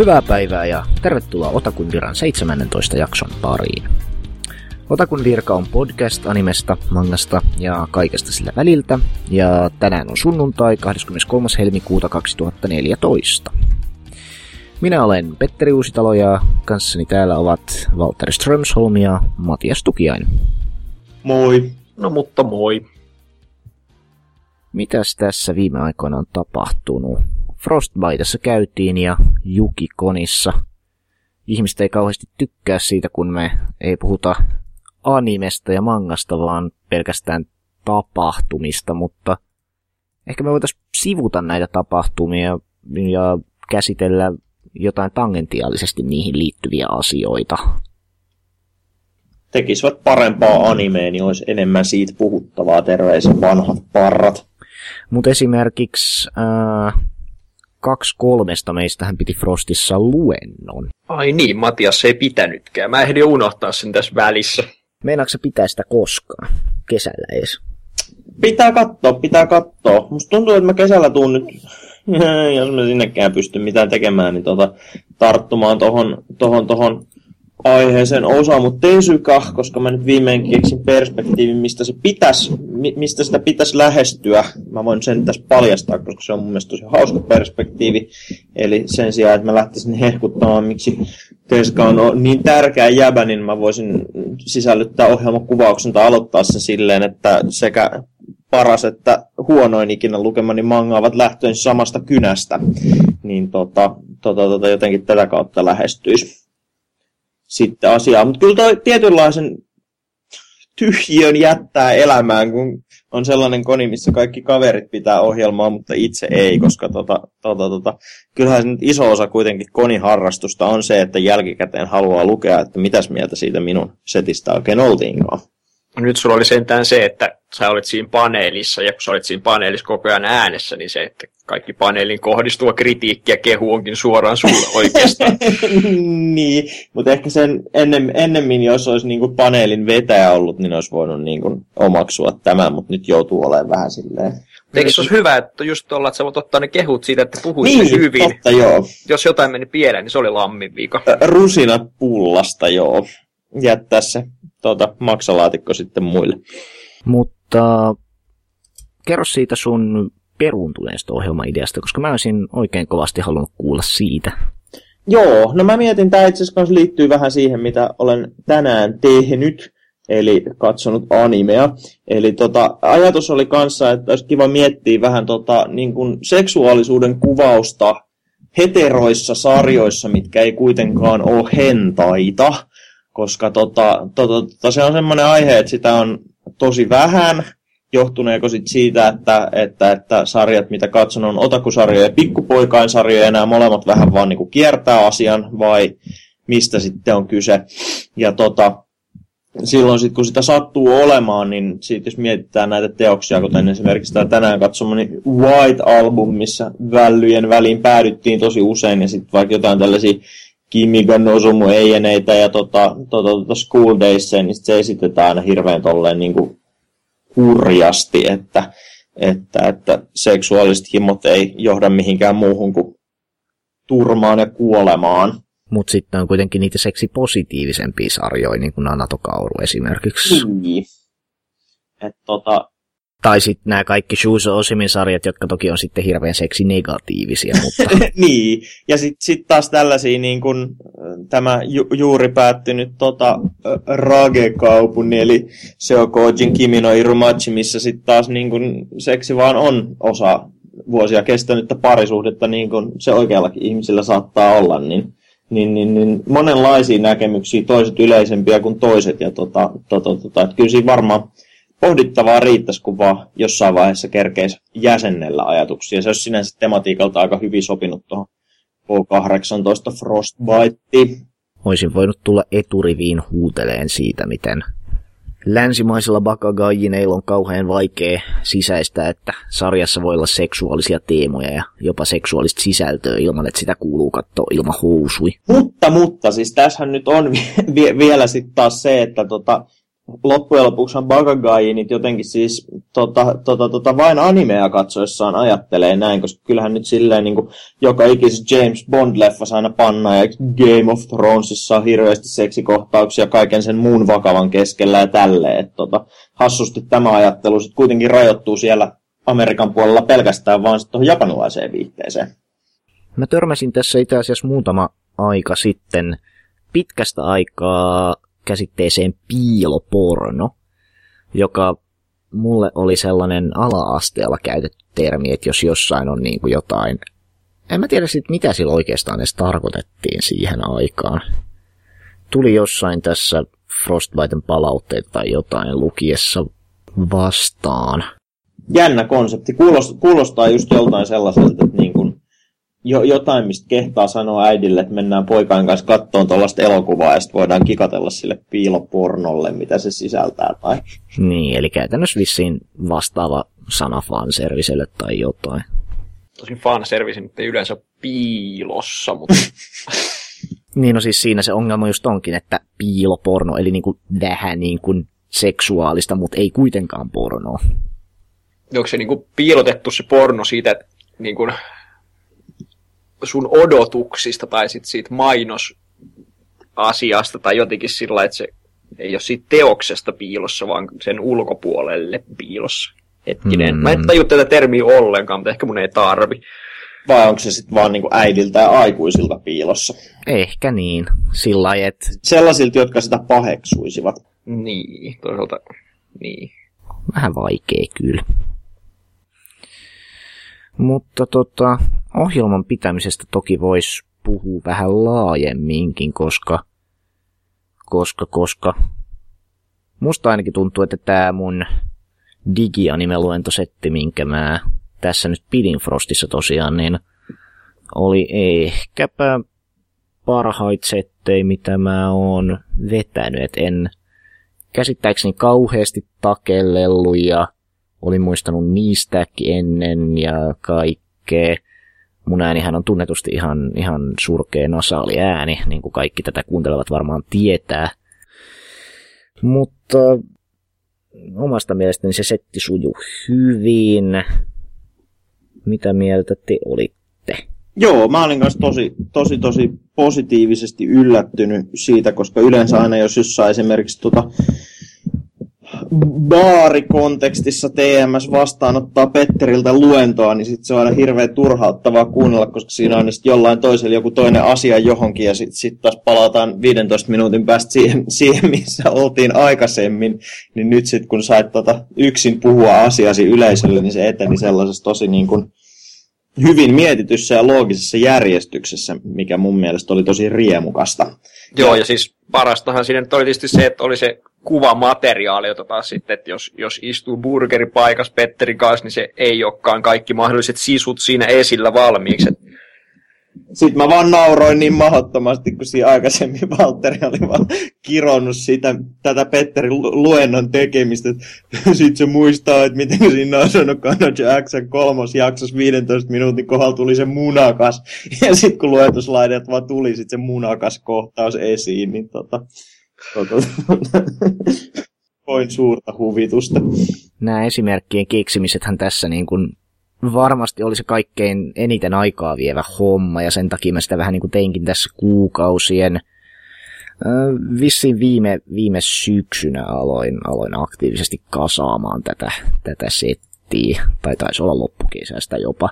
Hyvää päivää ja tervetuloa Otakun Viran 17 jakson pariin. Otakun virka on podcast animesta, mangasta ja kaikesta sillä väliltä, ja tänään on sunnuntai 23. helmikuuta 2014. Minä olen Petteri Uusitalo ja kanssani täällä ovat Walter Strömsholm ja Matias Tukiainen. Moi. No mutta moi. Mitäs tässä viime aikoina on tapahtunut? Frostbiteessa käytiin ja Jukikonissa. Ihmiset ei kauheasti tykkää siitä, kun me ei puhuta animesta ja mangasta, vaan pelkästään tapahtumista, mutta ehkä me voitaisiin sivuta näitä tapahtumia ja käsitellä jotain tangentiaalisesti niihin liittyviä asioita. Tekisivät parempaa animea, niin olisi enemmän siitä puhuttavaa. Terveisen vanhat parrat. Mutta esimerkiksi äh, kaksi kolmesta meistähän piti Frostissa luennon. Ai niin, Matias ei pitänytkään. Mä ehdin unohtaa sen tässä välissä. Meinaatko pitää sitä koskaan? Kesällä edes? Pitää katsoa, pitää katsoa. Musta tuntuu, että mä kesällä tuun nyt, jos mä sinnekään pysty mitään tekemään, niin tota, tarttumaan tohon, tohon, tohon aiheeseen osa, mutta Tesyka, koska mä nyt viimein keksin perspektiivin, mistä, se pitäisi, mistä sitä pitäisi lähestyä. Mä voin sen tässä paljastaa, koska se on mun mielestä tosi hauska perspektiivi. Eli sen sijaan, että mä lähtisin hehkuttamaan, miksi Tesyka on niin tärkeä jäbä, niin mä voisin sisällyttää ohjelmakuvauksen tai aloittaa sen silleen, että sekä paras että huonoin ikinä lukemani manga ovat lähtöön samasta kynästä. Niin tota, tota, tota, jotenkin tätä kautta lähestyisi sitten asiaa. Mutta kyllä toi tietynlaisen tyhjiön jättää elämään, kun on sellainen koni, missä kaikki kaverit pitää ohjelmaa, mutta itse ei, koska tota, tota, tota, kyllähän nyt iso osa kuitenkin koniharrastusta on se, että jälkikäteen haluaa lukea, että mitäs mieltä siitä minun setistä oikein oltiinkaan. Nyt sulla oli sentään se, että sä olit siinä paneelissa, ja kun sä olit siinä paneelissa koko ajan äänessä, niin se, että kaikki paneelin kohdistuva kritiikki ja kehu onkin suoraan sulle oikeastaan. niin, mutta ehkä sen ennem, ennemmin, jos olisi niinku paneelin vetäjä ollut, niin olisi voinut niinku omaksua tämän, mutta nyt joutuu olemaan vähän silleen. Eikö se olisi hyvä, että just tuolla, että sä voit ottaa ne kehut siitä, että puhuit niin, hyvin. Totta, joo. Jos jotain meni pieleen, niin se oli lammin vika. Rusinat pullasta, joo. Jättää se tuota, maksalaatikko sitten muille. Mutta kerro siitä sun peruuntuneesta ohjelmaideasta, koska mä olisin oikein kovasti halunnut kuulla siitä. Joo, no mä mietin, tämä itse asiassa liittyy vähän siihen, mitä olen tänään tehnyt, eli katsonut animea. Eli tota, ajatus oli kanssa, että olisi kiva miettiä vähän tota, niin kuin seksuaalisuuden kuvausta heteroissa sarjoissa, mitkä ei kuitenkaan ole hentaita, koska tota, tota, tota, se on semmoinen aihe, että sitä on tosi vähän, johtuneeko sit siitä, että, että, että sarjat, mitä katson, on otakusarjoja ja pikkupoikain sarjoja, ja nämä molemmat vähän vaan niin kiertää asian, vai mistä sitten on kyse. Ja tota, silloin sit, kun sitä sattuu olemaan, niin siitä jos mietitään näitä teoksia, kuten esimerkiksi tämä tänään katsomani White Album, missä vällyjen väliin päädyttiin tosi usein, ja sitten vaikka jotain tällaisia Kimiga Nosumu Eijeneitä ja tota, tota, tota School Days, niin se esitetään aina hirveän tolleen niin kuin hurjasti, että, että, että seksuaaliset himot ei johda mihinkään muuhun kuin turmaan ja kuolemaan. Mutta sitten on kuitenkin niitä seksipositiivisempia sarjoja, niin kuin Anatokauru esimerkiksi. Niin. Et tota, tai sitten nämä kaikki Shuzo Osimin sarjat, jotka toki on sitten hirveän seksinegatiivisia. Mutta... niin, ja sitten sit taas tällaisia, niin kun, tämä ju- juuri päättynyt tota, Rage-kaupuni, eli Seokojin Kimino Irumachi, missä sitten taas niin kun, seksi vaan on osa vuosia kestänyttä parisuhdetta, niin kuin se oikeallakin ihmisillä saattaa olla, niin, niin, niin, niin monenlaisia näkemyksiä, toiset yleisempiä kuin toiset, ja tota, tota, tota, kyllä siinä varmaan pohdittavaa riittäisi, kun vaan jossain vaiheessa kerkeisi jäsennellä ajatuksia. Se olisi sinänsä tematiikalta aika hyvin sopinut tuohon K18 Frostbite. Olisin voinut tulla eturiviin huuteleen siitä, miten länsimaisilla bakagaijineilla on kauhean vaikea sisäistää, että sarjassa voi olla seksuaalisia teemoja ja jopa seksuaalista sisältöä ilman, että sitä kuuluu katsoa ilman housui. Mutta, mutta, siis tässähän nyt on vielä sitten taas se, että tota, loppujen lopuksi Bagagai, niin jotenkin siis tota, tota, tota, vain animea katsoessaan ajattelee näin, koska kyllähän nyt silleen niin kuin, joka ikisessä James Bond-leffassa aina pannaan ja Game of Thronesissa on hirveästi seksikohtauksia kaiken sen muun vakavan keskellä ja tälleen. Et, tota, hassusti tämä ajattelu sitten kuitenkin rajoittuu siellä Amerikan puolella pelkästään vaan tuohon japanilaiseen viihteeseen. Mä törmäsin tässä itse asiassa muutama aika sitten pitkästä aikaa käsitteeseen piiloporno, joka mulle oli sellainen ala-asteella käytetty termi, että jos jossain on niin kuin jotain, en mä tiedä sit mitä sillä oikeastaan edes tarkoitettiin siihen aikaan. Tuli jossain tässä Frostbiten palautteita tai jotain lukiessa vastaan. Jännä konsepti. Kuulostaa, kuulostaa just joltain sellaiselta, jo, jotain, mistä kehtaa sanoa äidille, että mennään poikain kanssa kattoon tuollaista elokuvaa ja sitten voidaan kikatella sille piilopornolle, mitä se sisältää. Tai... Niin, eli käytännössä vissiin vastaava sana fanserviselle tai jotain. Tosin fanservice nyt ei yleensä piilossa, mutta... niin, no siis siinä se ongelma just onkin, että piiloporno, eli niin kuin vähän niin kuin seksuaalista, mutta ei kuitenkaan pornoa. Onko se niin kuin piilotettu se porno siitä, että niin kuin sun odotuksista tai sit siitä mainosasiasta tai jotenkin sillä että se ei ole siitä teoksesta piilossa, vaan sen ulkopuolelle piilossa. Hetkinen. Mm. Mä en tajua tätä termiä ollenkaan, mutta ehkä mun ei tarvi. Vai onko se sitten vaan niinku äidiltä ja aikuisilta piilossa? Ehkä niin. Sillä että... Sellaisilta, jotka sitä paheksuisivat. Niin, toisaalta niin. Vähän vaikea kyllä. Mutta tota, ohjelman pitämisestä toki voisi puhua vähän laajemminkin, koska, koska, musta ainakin tuntuu, että tämä mun digianime-luentosetti, minkä mä tässä nyt pidin Frostissa tosiaan, niin oli ehkäpä parhaita settejä, mitä mä oon vetänyt. Et en käsittääkseni kauheasti takellellut ja olin muistanut niistäkin ennen ja kaikkea. Mun äänihän on tunnetusti ihan, ihan surkea nasaali ääni, niin kuin kaikki tätä kuuntelevat varmaan tietää. Mutta omasta mielestäni se setti sujuu hyvin. Mitä mieltä te olitte? Joo, mä olin kanssa tosi, tosi, tosi positiivisesti yllättynyt siitä, koska yleensä aina jos jossain esimerkiksi tota, baarikontekstissa TMS vastaanottaa Petteriltä luentoa, niin sit se on aina hirveän turhauttavaa kuunnella, koska siinä on jollain toisella joku toinen asia johonkin, ja sitten sit taas palataan 15 minuutin päästä siihen, siihen missä oltiin aikaisemmin. Niin nyt sitten kun sait tota yksin puhua asiasi yleisölle, niin se eteni sellaisessa tosi niin kuin hyvin mietityssä ja loogisessa järjestyksessä, mikä mun mielestä oli tosi riemukasta. Joo, ja, ja siis parastahan siinä oli tietysti se, että oli se kuvamateriaali, jota taas sitten, että jos, jos istuu burgeripaikas Petterin kanssa, niin se ei olekaan kaikki mahdolliset sisut siinä esillä valmiiksi. Sitten mä vaan nauroin niin mahdottomasti, kun siinä aikaisemmin Valtteri oli vaan kironnut sitä, tätä Petterin luennon tekemistä. Sitten se muistaa, että miten siinä on sanonut Kanoja X kolmos jaksossa 15 minuutin kohdalla tuli se munakas. Ja sitten kun luentoslaideet vaan tuli sit se munakas kohtaus esiin, niin tota, tota, koin suurta huvitusta. Nämä esimerkkien keksimisethän tässä niin kuin varmasti oli se kaikkein eniten aikaa vievä homma, ja sen takia mä sitä vähän niin kuin teinkin tässä kuukausien. Vissiin viime, viime syksynä aloin, aloin aktiivisesti kasaamaan tätä, tätä settiä, tai taisi olla loppukesästä jopa,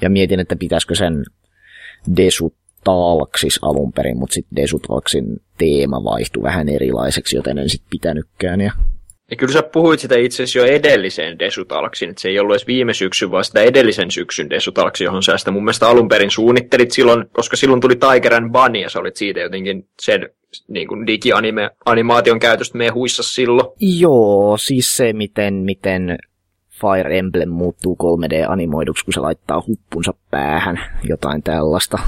ja mietin, että pitäisikö sen Desut Talksis alun perin, mutta sitten Desutalksin teema vaihtui vähän erilaiseksi, joten en sitten pitänytkään, ja ja kyllä sä puhuit sitä itse asiassa jo edelliseen Desutalksiin, että se ei ollut edes viime syksyn, vaan sitä edellisen syksyn Desutalksi, johon sä sitä mun mielestä alun perin suunnittelit silloin, koska silloin tuli Tiger and Bunny ja sä olit siitä jotenkin sen niin kuin digi-animaation käytöstä mehuissa silloin. Joo, siis se miten, miten Fire Emblem muuttuu 3D-animoiduksi, kun se laittaa huppunsa päähän, jotain tällaista.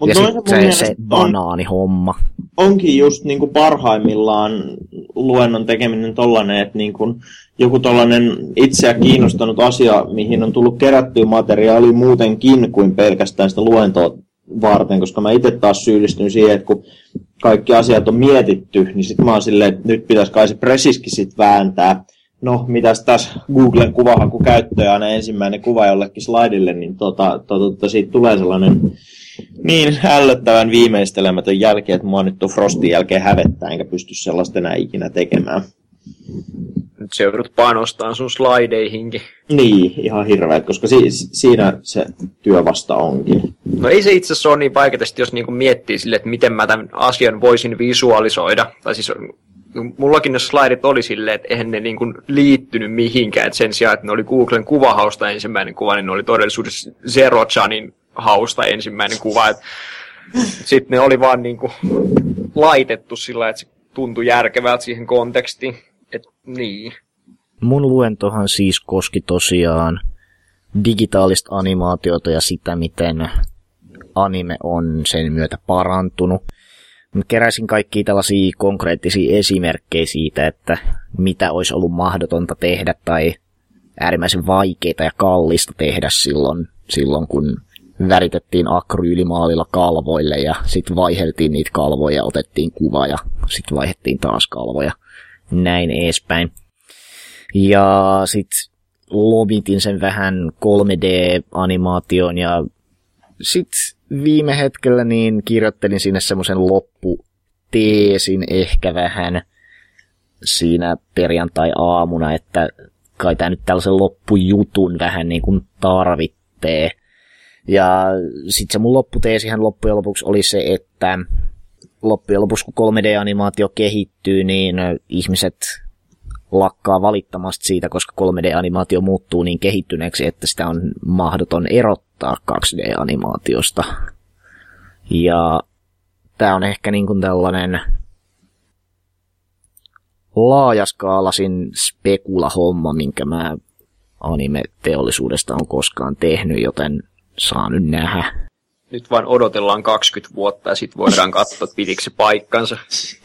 Mut ja sitten se, se banaanihomma. Onkin just niin kuin parhaimmillaan luennon tekeminen tollanen, että niin kuin joku tollanen itseä kiinnostanut asia, mihin on tullut kerättyä materiaalia muutenkin kuin pelkästään sitä luentoa varten, koska mä itse taas syyllistyn siihen, että kun kaikki asiat on mietitty, niin sitten mä oon silleen, että nyt pitäisi kai se presiski sit vääntää, no mitäs tässä Googlen kuvahakukäyttöä aina ensimmäinen kuva jollekin slaidille, niin tota, tota, tota, siitä tulee sellainen niin ällöttävän viimeistelemätön jälkeen, että mua nyt tuon Frostin jälkeen hävettää, enkä pysty sellaista enää ikinä tekemään. Nyt se joudut panostaan sun slaideihinkin. Niin, ihan hirveä, koska si- siinä se työ vasta onkin. No ei se itse asiassa ole niin vaikeaa, jos niinku miettii sille, että miten mä tämän asian voisin visualisoida. Tai siis mullakin ne slaidit oli silleen, että eihän ne niin kuin liittynyt mihinkään. Et sen sijaan, että ne oli Googlen kuvahausta ensimmäinen kuva, niin ne oli todellisuudessa Zero Chanin hausta ensimmäinen kuva. Sitten ne oli vaan niin kuin laitettu sillä, että se tuntui järkevältä siihen kontekstiin. Et, niin. Mun luentohan siis koski tosiaan digitaalista animaatiota ja sitä, miten anime on sen myötä parantunut. Mä keräsin kaikki tällaisia konkreettisia esimerkkejä siitä, että mitä olisi ollut mahdotonta tehdä tai äärimmäisen vaikeita ja kallista tehdä silloin, silloin kun väritettiin akryylimaalilla kalvoille ja sitten vaiheltiin niitä kalvoja ja otettiin kuva ja sitten vaihettiin taas kalvoja. Näin edespäin. Ja sitten lomitin sen vähän 3D-animaation ja sitten viime hetkellä niin kirjoittelin sinne semmoisen lopputeesin ehkä vähän siinä perjantai-aamuna, että kai tämä nyt tällaisen loppujutun vähän niin kuin tarvittee. Ja sitten se mun lopputeesihän loppujen lopuksi oli se, että loppujen lopuksi kun 3D-animaatio kehittyy, niin ihmiset lakkaa valittamasta siitä, koska 3D-animaatio muuttuu niin kehittyneeksi, että sitä on mahdoton erottaa 2D-animaatiosta. Ja tämä on ehkä niin kuin tällainen laajaskaalasin spekula-homma, minkä mä anime-teollisuudesta on koskaan tehnyt, joten saa nyt nähdä nyt vain odotellaan 20 vuotta ja sitten voidaan katsoa, pitikö se paikkansa.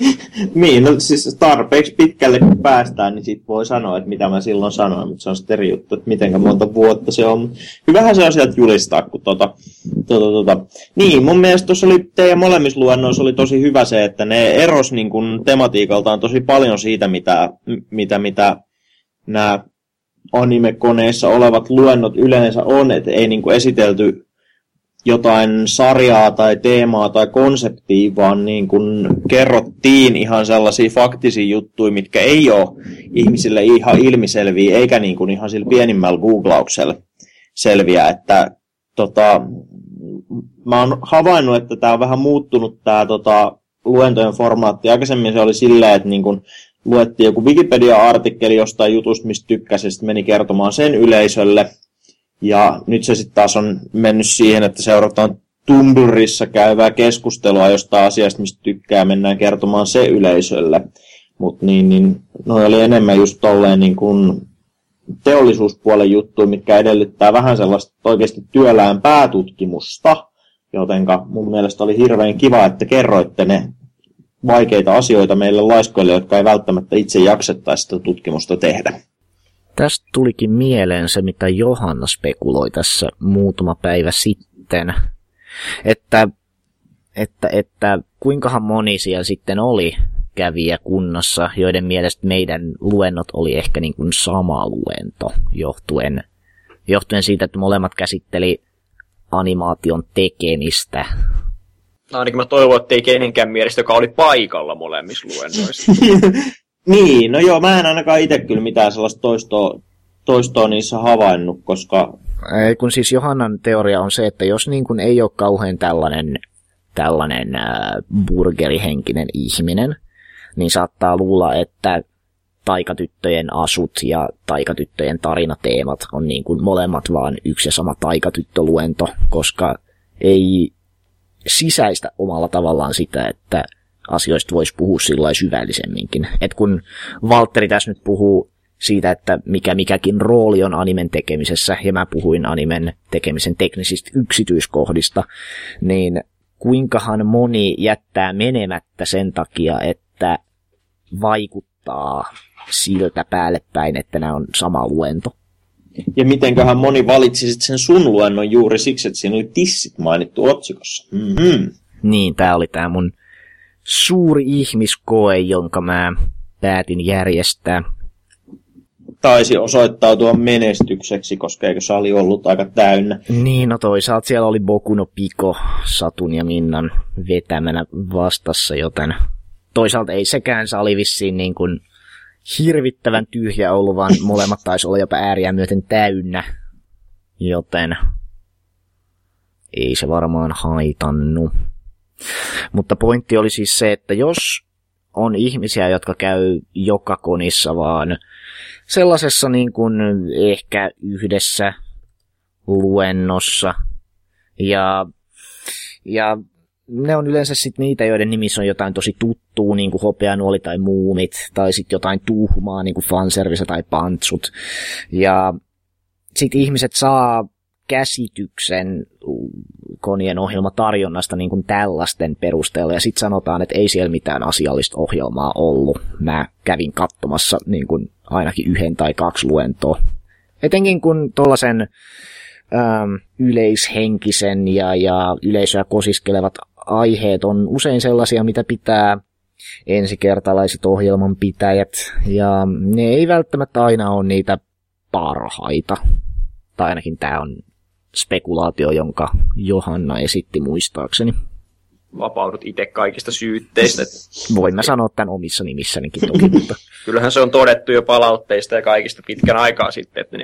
niin, no siis tarpeeksi pitkälle kun päästään, niin sitten voi sanoa, että mitä mä silloin sanoin, mutta se on sitten eri juttu, että miten monta vuotta se on. Hyvähän se on sieltä julistaa, kun tota, tota, tota. Niin, mun mielestä tuossa oli teidän molemmissa luennoissa oli tosi hyvä se, että ne eros niin kun, tematiikaltaan tosi paljon siitä, mitä, mitä, mitä nämä anime-koneissa olevat luennot yleensä on, että ei niin kuin esitelty jotain sarjaa tai teemaa tai konseptia, vaan niin kuin kerrottiin ihan sellaisia faktisia juttuja, mitkä ei ole ihmisille ihan ilmiselviä, eikä niin kuin ihan sillä pienimmällä googlauksella selviä, että tota, mä oon havainnut, että tämä on vähän muuttunut tämä tota, luentojen formaatti. Aikaisemmin se oli silleen, että niin kun luettiin joku Wikipedia-artikkeli jostain jutusta, mistä tykkäsi, ja meni kertomaan sen yleisölle – ja nyt se sitten taas on mennyt siihen, että seurataan Tumblrissa käyvää keskustelua jostain asiasta, mistä tykkää, mennään kertomaan se yleisölle. Mutta niin, niin, no oli enemmän just tolleen niin kuin teollisuuspuolen juttuja, mitkä edellyttää vähän sellaista oikeasti työlään päätutkimusta, jotenka mun mielestä oli hirveän kiva, että kerroitte ne vaikeita asioita meille laiskoille, jotka ei välttämättä itse jaksettaisi sitä tutkimusta tehdä. Tästä tulikin mieleen se, mitä Johanna spekuloi tässä muutama päivä sitten, että, että, että kuinkahan moni siellä sitten oli kävijä kunnassa, joiden mielestä meidän luennot oli ehkä niin kuin sama luento, johtuen, johtuen siitä, että molemmat käsitteli animaation tekemistä. No ainakin mä toivon, että ei kenenkään mielestä, joka oli paikalla molemmissa luennoissa. Niin, no joo, mä en ainakaan itse kyllä mitään sellaista toistoa, toistoa niissä havainnut, koska... Ei, kun siis Johannan teoria on se, että jos niin kuin ei ole kauhean tällainen, tällainen äh, burgerihenkinen ihminen, niin saattaa luulla, että taikatyttöjen asut ja taikatyttöjen tarinateemat on niin kuin molemmat vaan yksi ja sama taikatyttöluento, koska ei sisäistä omalla tavallaan sitä, että asioista voisi puhua sillä syvällisemminkin. Et kun Valtteri tässä nyt puhuu siitä, että mikä mikäkin rooli on animen tekemisessä, ja mä puhuin animen tekemisen teknisistä yksityiskohdista, niin kuinkahan moni jättää menemättä sen takia, että vaikuttaa siltä päälle päin, että nämä on sama luento. Ja mitenköhän moni valitsi sen sun luennon juuri siksi, että siinä oli tissit mainittu otsikossa. Mm-hmm. Niin, tämä oli tämä mun suuri ihmiskoe, jonka mä päätin järjestää. taisi osoittautua menestykseksi, koska eikö se oli ollut aika täynnä. Niin, no toisaalta siellä oli Bokuno Piko Satun ja Minnan vetämänä vastassa, joten toisaalta ei sekään sali vissiin niin kuin hirvittävän tyhjä ollut, vaan molemmat taisi olla jopa ääriä myöten täynnä, joten ei se varmaan haitannut. Mutta pointti oli siis se, että jos on ihmisiä, jotka käy joka konissa, vaan sellaisessa niin kuin ehkä yhdessä luennossa. Ja, ja ne on yleensä sitten niitä, joiden nimissä on jotain tosi tuttuu, niin kuin hopeanuoli tai muumit, tai sitten jotain tuhmaa, niin kuin fanservice tai pantsut. Ja sitten ihmiset saa käsityksen konien ohjelmatarjonnasta niin kuin tällaisten perusteella, ja sitten sanotaan, että ei siellä mitään asiallista ohjelmaa ollut. Mä kävin katsomassa niin kuin ainakin yhden tai kaksi luentoa. Etenkin kun tuollaisen ähm, yleishenkisen ja, ja yleisöä kosiskelevat aiheet on usein sellaisia, mitä pitää ensikertalaiset ohjelmanpitäjät, ja ne ei välttämättä aina ole niitä parhaita. Tai ainakin tämä on spekulaatio, jonka Johanna esitti muistaakseni. Vapaudut itse kaikista syytteistä. Voin mä sanoa tämän omissa nimissänikin toki, mutta... Kyllähän se on todettu jo palautteista ja kaikista pitkän aikaa sitten, että ne,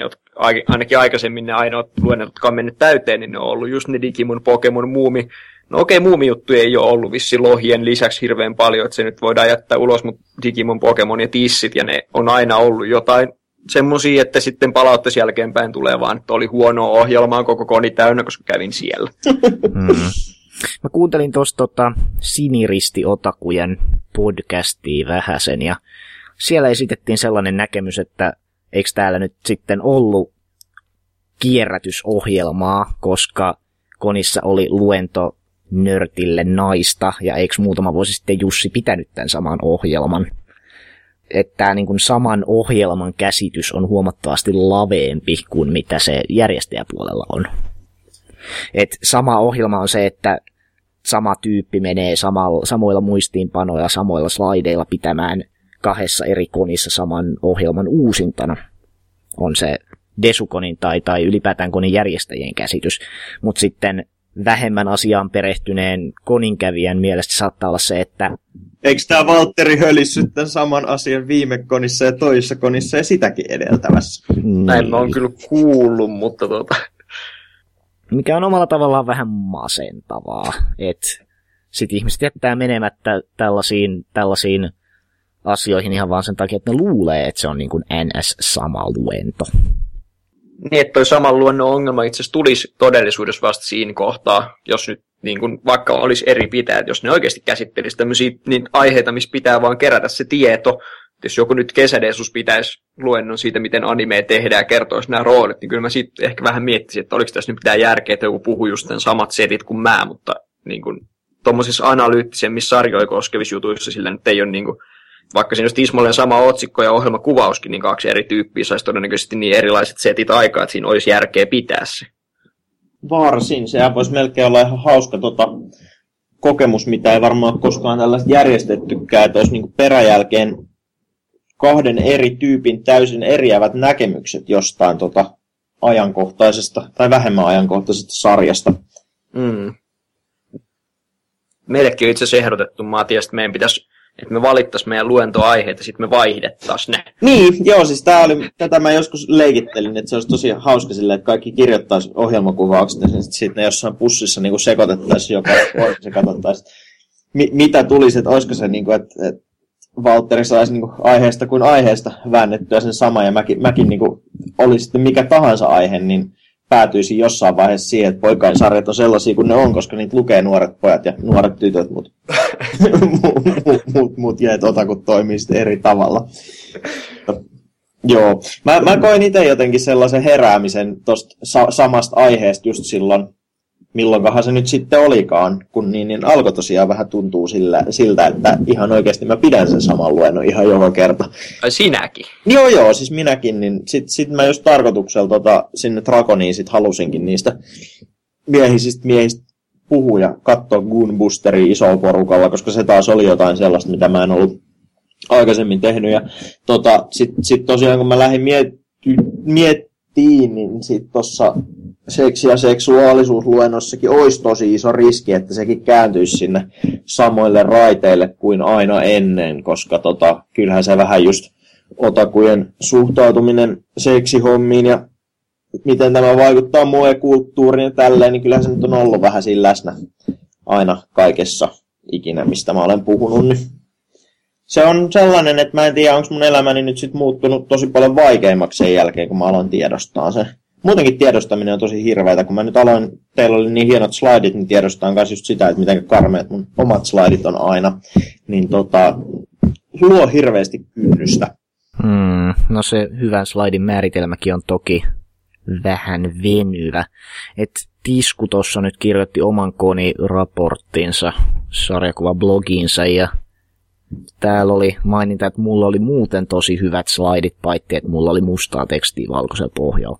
ainakin aikaisemmin ne ainoat luennot, jotka on mennyt täyteen, niin ne on ollut just ne Digimon, Pokemon, Muumi. No okei, okay, Muumi-juttuja ei ole ollut vissi lohien lisäksi hirveän paljon, että se nyt voidaan jättää ulos, mutta Digimon, Pokemon ja Tissit, ja ne on aina ollut jotain semmosia, että sitten palautteessa jälkeenpäin tulee vaan, että oli huono ohjelmaa koko koni täynnä, koska kävin siellä. Mm. Mä kuuntelin tuosta tota, Siniristi-otakujen podcastia vähäsen ja siellä esitettiin sellainen näkemys, että eikö täällä nyt sitten ollut kierrätysohjelmaa, koska konissa oli luento nörtille naista, ja eikö muutama vuosi sitten Jussi pitänyt tämän saman ohjelman että tämä niin kuin saman ohjelman käsitys on huomattavasti laveempi kuin mitä se järjestäjäpuolella on. Et sama ohjelma on se, että sama tyyppi menee samalla, samoilla muistiinpanoilla, samoilla slaideilla pitämään kahdessa eri konissa saman ohjelman uusintana. On se Desukonin tai, tai ylipäätään konin järjestäjien käsitys. Mutta sitten vähemmän asiaan perehtyneen koninkävijän mielestä saattaa olla se, että Eikö tämä Valtteri hölissyt tämän saman asian viime konissa ja toisessa konissa ja sitäkin edeltävässä? Niin. Näin mä oon kyllä kuullut, mutta tota... Mikä on omalla tavallaan vähän masentavaa, että sit ihmiset jättää menemättä tällaisiin, tällaisiin asioihin ihan vaan sen takia, että ne luulee, että se on niin kuin NS-sama luento. Niin, että toi saman luennon ongelma itse asiassa tulisi todellisuudessa vasta siinä kohtaa, jos nyt niin kuin, vaikka olisi eri pitäjät, jos ne oikeasti käsittelisi tämmöisiä niin aiheita, missä pitää vaan kerätä se tieto. Jos joku nyt kesädesus pitäisi luennon siitä, miten anime tehdään ja kertoisi nämä roolit, niin kyllä mä sitten ehkä vähän miettisin, että oliko tässä nyt mitään järkeä, että joku puhuu just samat setit kuin mä, mutta niin kuin, tuommoisissa analyyttisemmissä sarjoja koskevissa jutuissa sillä nyt ei ole niin kuin, vaikka siinä olisi tismalleen sama otsikko ja ohjelmakuvauskin, niin kaksi eri tyyppiä saisi todennäköisesti niin erilaiset setit aikaa, että siinä olisi järkeä pitää se. Varsin. Sehän voisi melkein olla ihan hauska tota, kokemus, mitä ei varmaan koskaan tällaista järjestettykään, että olisi niin peräjälkeen kahden eri tyypin täysin eriävät näkemykset jostain tota, ajankohtaisesta tai vähemmän ajankohtaisesta sarjasta. Mm. Meillekin on itse asiassa ehdotettu, Matias, että meidän pitäisi että me valittaisiin meidän luentoaiheita, sitten me vaihdettaisiin ne. Niin, joo, siis tää oli, tätä mä joskus leikittelin, että se olisi tosi hauska silleen, että kaikki kirjoittaisi ohjelmakuvaukset ja sitten ne jossain pussissa niin sekoitettaisiin joka se katsottaisiin, mi- mitä tulisi, että olisiko se niin kuin, että, että Valtteri saisi niin kuin, aiheesta kuin aiheesta väännettyä sen sama ja mäkin, mäkin niin kuin, oli sitten mikä tahansa aihe, niin päätyisi jossain vaiheessa siihen, että poikain sarjat on sellaisia kuin ne on, koska niitä lukee nuoret pojat ja nuoret tytöt, mutta mut, mut, mut, ja että otakut toimii sitten eri tavalla. Joo. Mä, mä koin itse jotenkin sellaisen heräämisen tuosta sa- samasta aiheesta just silloin milloinkahan se nyt sitten olikaan, kun niin, niin alkoi tosiaan vähän tuntuu sillä, siltä, että ihan oikeasti mä pidän sen saman luennon ihan joka kerta. Ai sinäkin? Joo, joo, siis minäkin, niin sit, sit mä just tarkoituksella tota, sinne Dragoniin sit halusinkin niistä miehisistä miehistä puhua ja katsoa Gunbusteria isolla porukalla, koska se taas oli jotain sellaista, mitä mä en ollut aikaisemmin tehnyt. Ja tota, sitten sit tosiaan kun mä lähdin miet- miettiin, niin sitten tuossa seksi- ja seksuaalisuusluennossakin olisi tosi iso riski, että sekin kääntyisi sinne samoille raiteille kuin aina ennen, koska tota, kyllähän se vähän just otakujen suhtautuminen seksihommiin ja miten tämä vaikuttaa muun kulttuuriin ja tälleen, niin kyllä se nyt on ollut vähän siinä läsnä aina kaikessa ikinä, mistä mä olen puhunut. Niin se on sellainen, että mä en tiedä, onko mun elämäni nyt sit muuttunut tosi paljon vaikeimmaksi sen jälkeen, kun mä aloin tiedostaa sen. Muutenkin tiedostaminen on tosi hirveätä, kun mä nyt aloin, teillä oli niin hienot slaidit, niin tiedostaan myös just sitä, että miten karmeet mun omat slaidit on aina. Niin tota, luo hirveästi kynnystä. Hmm, no se hyvän slaidin määritelmäkin on toki vähän venyvä. Et Tisku tuossa nyt kirjoitti oman koniraporttinsa, sarjakuva-blogiinsa ja täällä oli maininta, että mulla oli muuten tosi hyvät slaidit, paitsi että mulla oli mustaa tekstiä valkoisella pohjalla.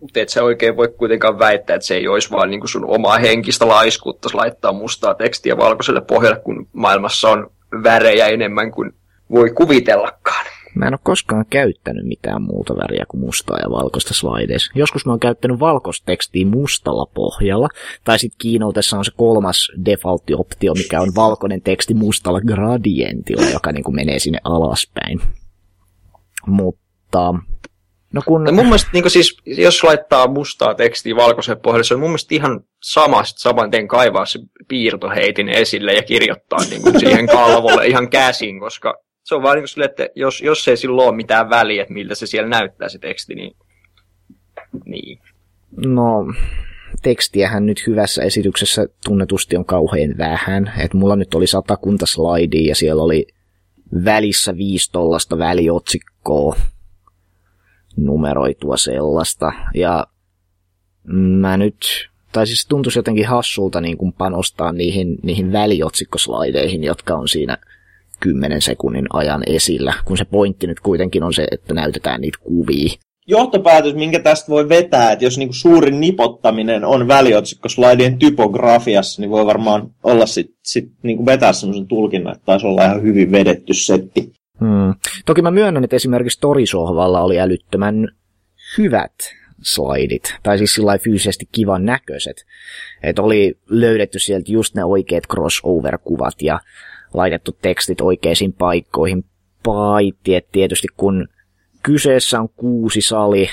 Mutta et sä oikein voi kuitenkaan väittää, että se ei olisi vaan niin sun omaa henkistä laiskuutta laittaa mustaa tekstiä valkoiselle pohjalle, kun maailmassa on värejä enemmän kuin voi kuvitellakaan. Mä en ole koskaan käyttänyt mitään muuta väriä kuin mustaa ja valkoista slideissa. Joskus mä oon käyttänyt valkoista tekstiä mustalla pohjalla, tai sitten kiinoutessa on se kolmas default-optio, mikä on valkoinen teksti mustalla gradientilla, joka niin kuin menee sinne alaspäin. Mutta No kun... Mun mielestä, niin siis, jos laittaa mustaa tekstiä valkoiselle pohjalle, se on mun mielestä ihan sama sit saman tien kaivaa se piirtoheitin esille ja kirjoittaa niin kuin siihen kalvolle ihan käsin, koska se on vaan niin sille, että jos, jos ei silloin ole mitään väliä, että miltä se siellä näyttää se teksti, niin... niin. No, tekstiähän nyt hyvässä esityksessä tunnetusti on kauhean vähän. Että mulla nyt oli satakunta slaidia ja siellä oli välissä viisi tollasta väliotsikkoa numeroitua sellaista. Ja mä nyt, tai siis tuntuisi jotenkin hassulta niin kuin panostaa niihin, niihin väliotsikkosliideihin, jotka on siinä 10 sekunnin ajan esillä, kun se pointti nyt kuitenkin on se, että näytetään niitä kuvia. Johtopäätös, minkä tästä voi vetää, että jos niinku suurin nipottaminen on väliotsikkoslideien typografiassa, niin voi varmaan olla sit, sit niinku vetää semmoisen tulkinnan, että taisi olla ihan hyvin vedetty setti. Hmm. Toki mä myönnän, että esimerkiksi Torisohvalla oli älyttömän hyvät slaidit, tai siis sillä fyysisesti kivan näköiset. Että oli löydetty sieltä just ne oikeat crossover-kuvat ja laitettu tekstit oikeisiin paikkoihin, paitsi että tietysti kun kyseessä on kuusi sali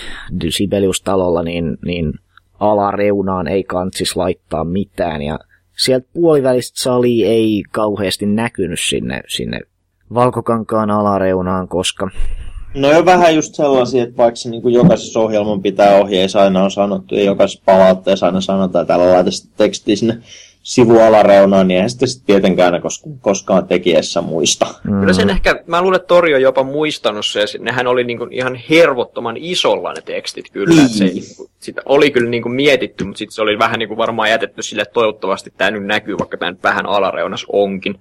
Sibelius-talolla, niin, niin alareunaan ei kantsis laittaa mitään, ja sieltä puolivälistä sali ei kauheasti näkynyt sinne, sinne valkokankaan alareunaan, koska... No jo vähän just sellaisia, että vaikka se niin kuin jokaisessa ohjelman pitää ohjeissa aina on sanottu, ja jokaisessa palautteessa aina sanotaan, että täällä laita tekstiä sinne sivualareunaan, niin eihän sitä sitten tietenkään aina koskaan tekijässä muista. Mm. Kyllä sen ehkä, mä luulen, että Tori on jopa muistanut se, nehän oli niin kuin ihan hervottoman isolla ne tekstit kyllä. Niin. Se, niinku, sitä oli kyllä niin kuin mietitty, mutta sitten se oli vähän niin kuin varmaan jätetty sille, että toivottavasti tämä nyt näkyy, vaikka tämä nyt vähän alareunas onkin.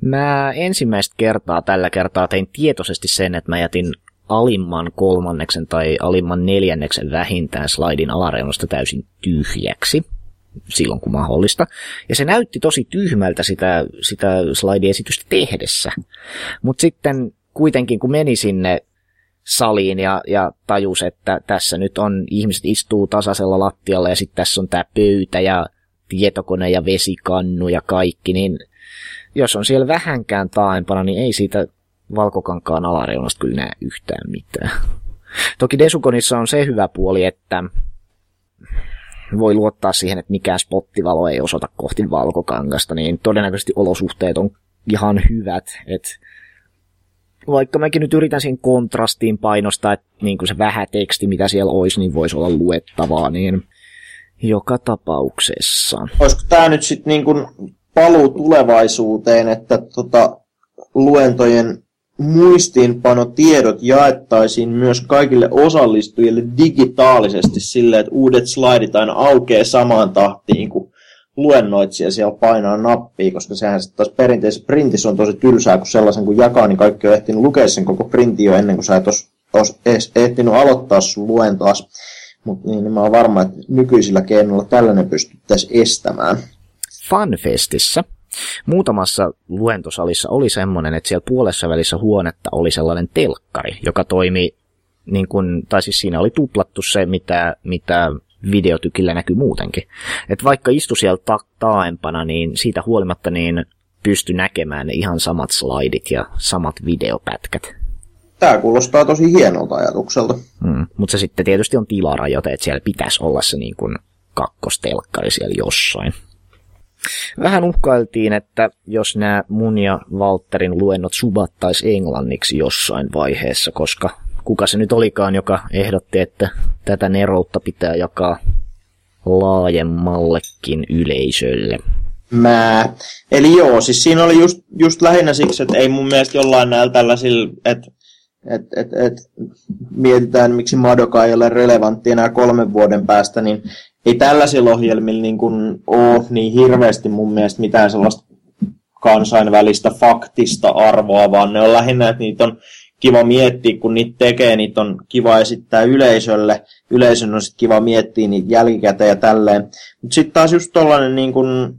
Mä ensimmäistä kertaa tällä kertaa tein tietoisesti sen, että mä jätin alimman kolmanneksen tai alimman neljänneksen vähintään slaidin alareunasta täysin tyhjäksi silloin kun mahdollista. Ja se näytti tosi tyhmältä sitä, sitä slaidiesitystä tehdessä. Mutta sitten kuitenkin kun meni sinne saliin ja, ja tajus, että tässä nyt on, ihmiset istuu tasaisella lattialla ja sitten tässä on tämä pöytä ja tietokone ja vesikannu ja kaikki, niin jos on siellä vähänkään taaempana, niin ei siitä valkokankaan alareunasta kyllä näe yhtään mitään. Toki Desukonissa on se hyvä puoli, että voi luottaa siihen, että mikään spottivalo ei osoita kohti valkokangasta, niin todennäköisesti olosuhteet on ihan hyvät. Et vaikka mäkin nyt yritän siinä kontrastiin painostaa, että niin kuin se vähä teksti, mitä siellä olisi, niin voisi olla luettavaa, niin joka tapauksessa. Olisiko tämä nyt sitten niin paluu tulevaisuuteen, että tota, luentojen muistiinpanotiedot jaettaisiin myös kaikille osallistujille digitaalisesti silleen, että uudet slaidit aina aukeaa samaan tahtiin, kun luennoitsija siellä painaa nappia, koska sehän sitten taas perinteisessä printissä on tosi tylsää, kun sellaisen kun jakaa, niin kaikki on ehtinyt lukea sen koko printi jo ennen kuin sä et olisi ehtinyt aloittaa sun luentoas. Mutta niin, niin mä oon varma, että nykyisillä keinoilla tällainen pystyttäisiin estämään. Funfestissä Muutamassa luentosalissa oli semmoinen, että siellä puolessa välissä huonetta oli sellainen telkkari, joka toimi, niin kuin, tai siis siinä oli tuplattu se, mitä, mitä videotykillä näkyy muutenkin. Että vaikka istu siellä ta- taaempana, niin siitä huolimatta niin pysty näkemään ne ihan samat slaidit ja samat videopätkät. Tämä kuulostaa tosi hienolta ajatukselta. Hmm. Mutta se sitten tietysti on tilarajoite, että siellä pitäisi olla se niin kuin kakkostelkkari siellä jossain. Vähän uhkailtiin, että jos nämä mun ja Walterin luennot subattaisi englanniksi jossain vaiheessa, koska kuka se nyt olikaan, joka ehdotti, että tätä neroutta pitää jakaa laajemmallekin yleisölle. Mä. Eli joo, siis siinä oli just, just lähinnä siksi, että ei mun mielestä jollain näillä tällaisilla, että et, et, et, mietitään, miksi Madoka ei ole relevantti enää kolmen vuoden päästä, niin ei tällaisilla ohjelmilla niin kuin ole niin hirveästi mun mielestä mitään sellaista kansainvälistä faktista arvoa, vaan ne on lähinnä, että niitä on kiva miettiä, kun niitä tekee, niitä on kiva esittää yleisölle, yleisön on sitten kiva miettiä niitä jälkikäteen ja tälleen. Mutta sitten taas just tollanen niin kun,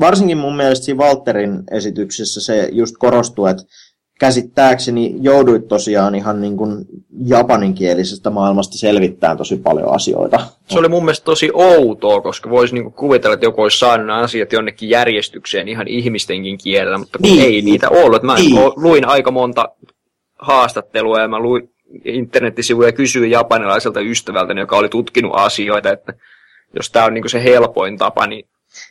varsinkin mun mielestä siinä Walterin esityksessä se just korostuu, että käsittääkseni jouduit tosiaan ihan niin kuin japaninkielisestä maailmasta selvittämään tosi paljon asioita. Se oli mun mielestä tosi outoa, koska voisi niin kuvitella, että joku olisi saanut nämä asiat jonnekin järjestykseen ihan ihmistenkin kielellä, mutta kun niin. ei niitä ollut. Mä niin. luin aika monta haastattelua ja mä luin internettisivuja ja kysyin japanilaiselta ystävältä, joka oli tutkinut asioita, että jos tämä on niin se helpoin tapa, niin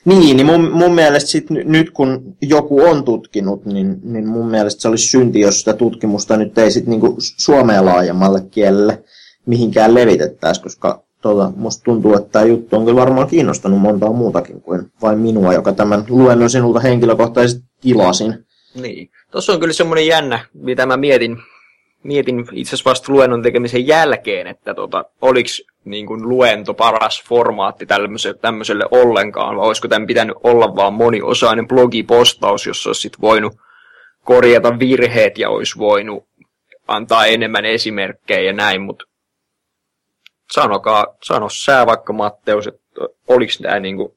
niin, niin mun, mun mielestä sit nyt kun joku on tutkinut, niin, niin mun mielestä se olisi synti, jos sitä tutkimusta nyt ei sit niinku suomea laajemmalle kielelle mihinkään levitettäisi, koska tota, musta tuntuu, että tämä juttu on kyllä varmaan kiinnostanut montaa muutakin kuin vain minua, joka tämän luennon sinulta henkilökohtaisesti tilasin. Niin. Tuossa on kyllä semmoinen jännä, mitä mä mietin, mietin itse asiassa vasta luennon tekemisen jälkeen, että tota, oliko niin kuin luento paras formaatti tämmöiselle, tämmöiselle ollenkaan, vai olisiko tämän pitänyt olla vaan moniosainen blogipostaus, jossa olisi sit voinut korjata virheet ja olisi voinut antaa enemmän esimerkkejä ja näin, mutta sanokaa, sano sä vaikka Matteus, että oliko tämä niin kuin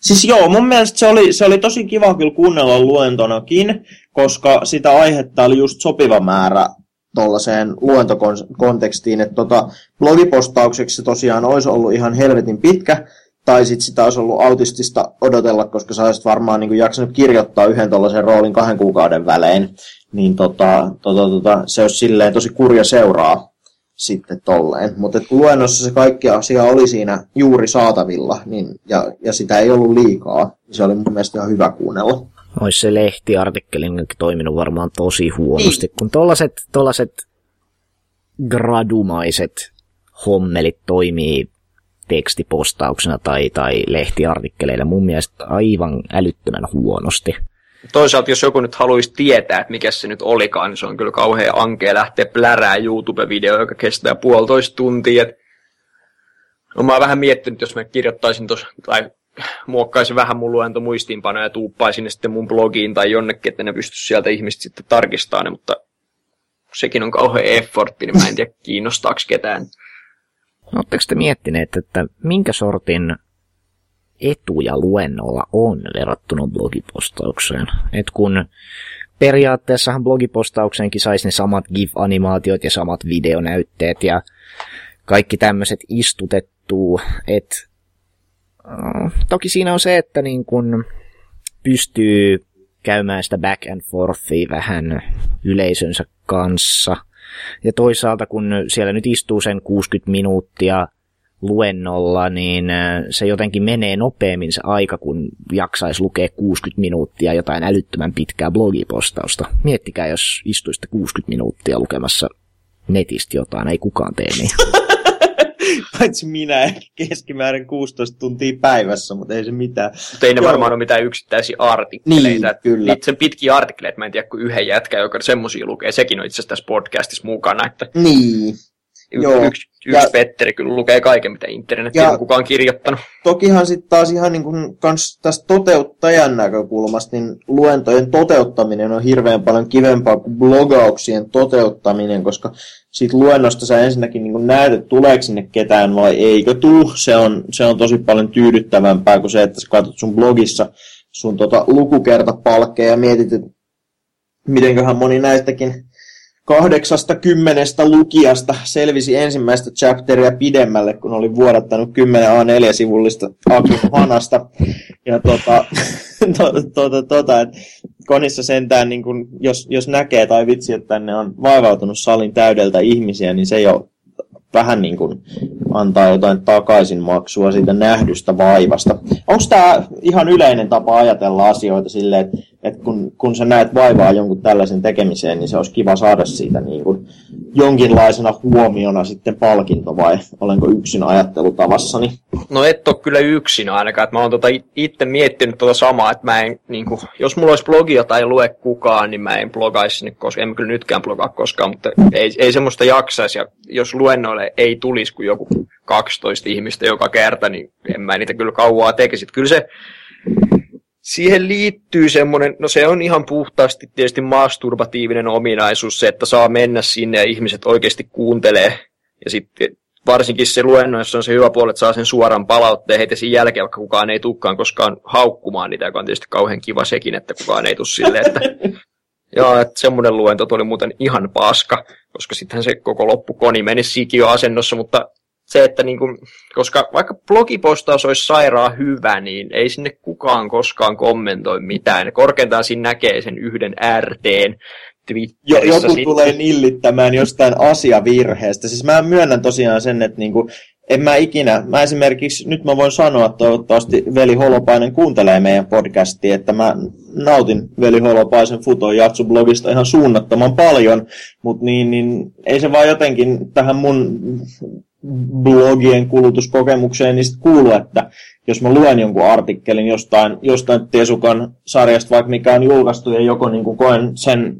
Siis joo, mun mielestä se oli, se oli tosi kiva kyllä kuunnella luentonakin, koska sitä aihetta oli just sopiva määrä tuollaiseen luentokontekstiin, että tota, blogipostaukseksi se tosiaan olisi ollut ihan helvetin pitkä, tai sitten sitä olisi ollut autistista odotella, koska sä olisit varmaan niin jaksanut kirjoittaa yhden tuollaisen roolin kahden kuukauden välein, niin tota, tota, tota, se olisi silleen tosi kurja seuraa sitten tolleen. Mutta kun luennossa se kaikki asia oli siinä juuri saatavilla, niin, ja, ja sitä ei ollut liikaa, niin se oli mun mielestä ihan hyvä kuunnella. Olisi se lehtiartikkelin toiminut varmaan tosi huonosti, niin. kun tollaset, tollaset gradumaiset hommelit toimii tekstipostauksena tai, tai lehtiartikkeleilla mun mielestä aivan älyttömän huonosti. Toisaalta jos joku nyt haluaisi tietää, että mikä se nyt olikaan, niin se on kyllä kauhean ankea lähteä plärää YouTube-video, joka kestää puolitoista tuntia. Et... No mä oon vähän miettinyt, jos mä kirjoittaisin tuossa, tai muokkaisin vähän mun luento muistiinpanoja ja tuuppaisin ne sitten mun blogiin tai jonnekin, että ne pystyisi sieltä ihmiset sitten tarkistamaan ne, mutta sekin on kauhean effortti, niin mä en tiedä kiinnostaako ketään. Oletteko te miettineet, että minkä sortin etuja luennolla on verrattuna blogipostaukseen? Et kun periaatteessahan blogipostaukseenkin saisi ne samat GIF-animaatiot ja samat videonäytteet ja kaikki tämmöiset istutettuu, että toki siinä on se, että niin kun pystyy käymään sitä back and forthia vähän yleisönsä kanssa. Ja toisaalta kun siellä nyt istuu sen 60 minuuttia luennolla, niin äh, se jotenkin menee nopeammin se aika, kun jaksaisi lukea 60 minuuttia jotain älyttömän pitkää blogipostausta. Miettikää, jos istuisitte 60 minuuttia lukemassa netistä jotain, ei kukaan tee niin. Paitsi minä ehkä keskimäärin 16 tuntia päivässä, mutta ei se mitään. Mutta ei ne Joo. varmaan ole mitään yksittäisiä artikkeleita. Niin, kyllä. Niitä sen pitkiä artikkeleita, mä en tiedä, kuin yhden jätkä, joka semmoisia lukee. Sekin on itse asiassa tässä podcastissa mukana. Että... Niin. Joo. Yksi, yksi ja, Petteri kyllä lukee kaiken, mitä internetissä on kukaan kirjoittanut. Tokihan sitten taas ihan niin kuin kans tästä toteuttajan näkökulmasta, niin luentojen toteuttaminen on hirveän paljon kivempaa kuin blogauksien toteuttaminen, koska siitä luennosta sä ensinnäkin niin näet, että tuleeko sinne ketään vai eikö tuu. Se on, se on tosi paljon tyydyttävämpää kuin se, että sä katsot sun blogissa sun tota lukukertapalkkeja ja mietit, että mitenköhän moni näistäkin kahdeksasta kymmenestä lukijasta selvisi ensimmäistä chapteria pidemmälle, kun oli vuodattanut 10 A4-sivullista Akin Hanasta. Ja tota, tota, tota, tota, et konissa sentään, niin kun, jos, jos näkee tai vitsi, että tänne on vaivautunut salin täydeltä ihmisiä, niin se jo vähän niin kuin antaa jotain takaisinmaksua siitä nähdystä vaivasta. Onko tämä ihan yleinen tapa ajatella asioita silleen, että, että kun, kun sä näet vaivaa jonkun tällaisen tekemiseen, niin se olisi kiva saada siitä niin kuin jonkinlaisena huomiona sitten palkinto vai olenko yksin ajattelutavassani? No et ole kyllä yksin ainakaan. Että mä oon tota itse miettinyt tuota samaa, että mä en, niin kuin, jos mulla olisi blogia tai lue kukaan, niin mä en blogaisi sinne, koska en mä kyllä nytkään blogaa koskaan, mutta ei, ei semmoista jaksaisi. Ja jos luennoille ei tulisi kuin joku 12 ihmistä joka kerta, niin en mä niitä kyllä kauaa tekisi. Kyllä se, siihen liittyy semmoinen, no se on ihan puhtaasti tietysti masturbatiivinen ominaisuus, se, että saa mennä sinne ja ihmiset oikeasti kuuntelee. Ja sitten varsinkin se luennoissa on se hyvä puoli, että saa sen suoran palautteen heti sen jälkeen, vaikka kukaan ei tukkaan koskaan haukkumaan niitä, joka on tietysti kauhean kiva sekin, että kukaan ei tule silleen, että Joo, että semmoinen luento oli muuten ihan paska, koska sittenhän se koko loppukoni meni asennossa, mutta se, että niin kuin, koska vaikka blogipostaus olisi sairaan hyvä, niin ei sinne kukaan koskaan kommentoi mitään. Korkeintaan siinä näkee sen yhden RTn jo, joku sitten. tulee nillittämään jostain asiavirheestä. Siis mä myönnän tosiaan sen, että niinku, en mä ikinä, mä esimerkiksi, nyt mä voin sanoa, että toivottavasti Veli Holopainen kuuntelee meidän podcastia, että mä nautin Veli Holopaisen Futo blogista ihan suunnattoman paljon, mutta niin, niin, ei se vaan jotenkin tähän mun blogien kulutuskokemukseen niin sit kuulu, että jos mä luen jonkun artikkelin jostain, jostain Tesukan sarjasta, vaikka mikä on julkaistu, ja joko niin kuin koen sen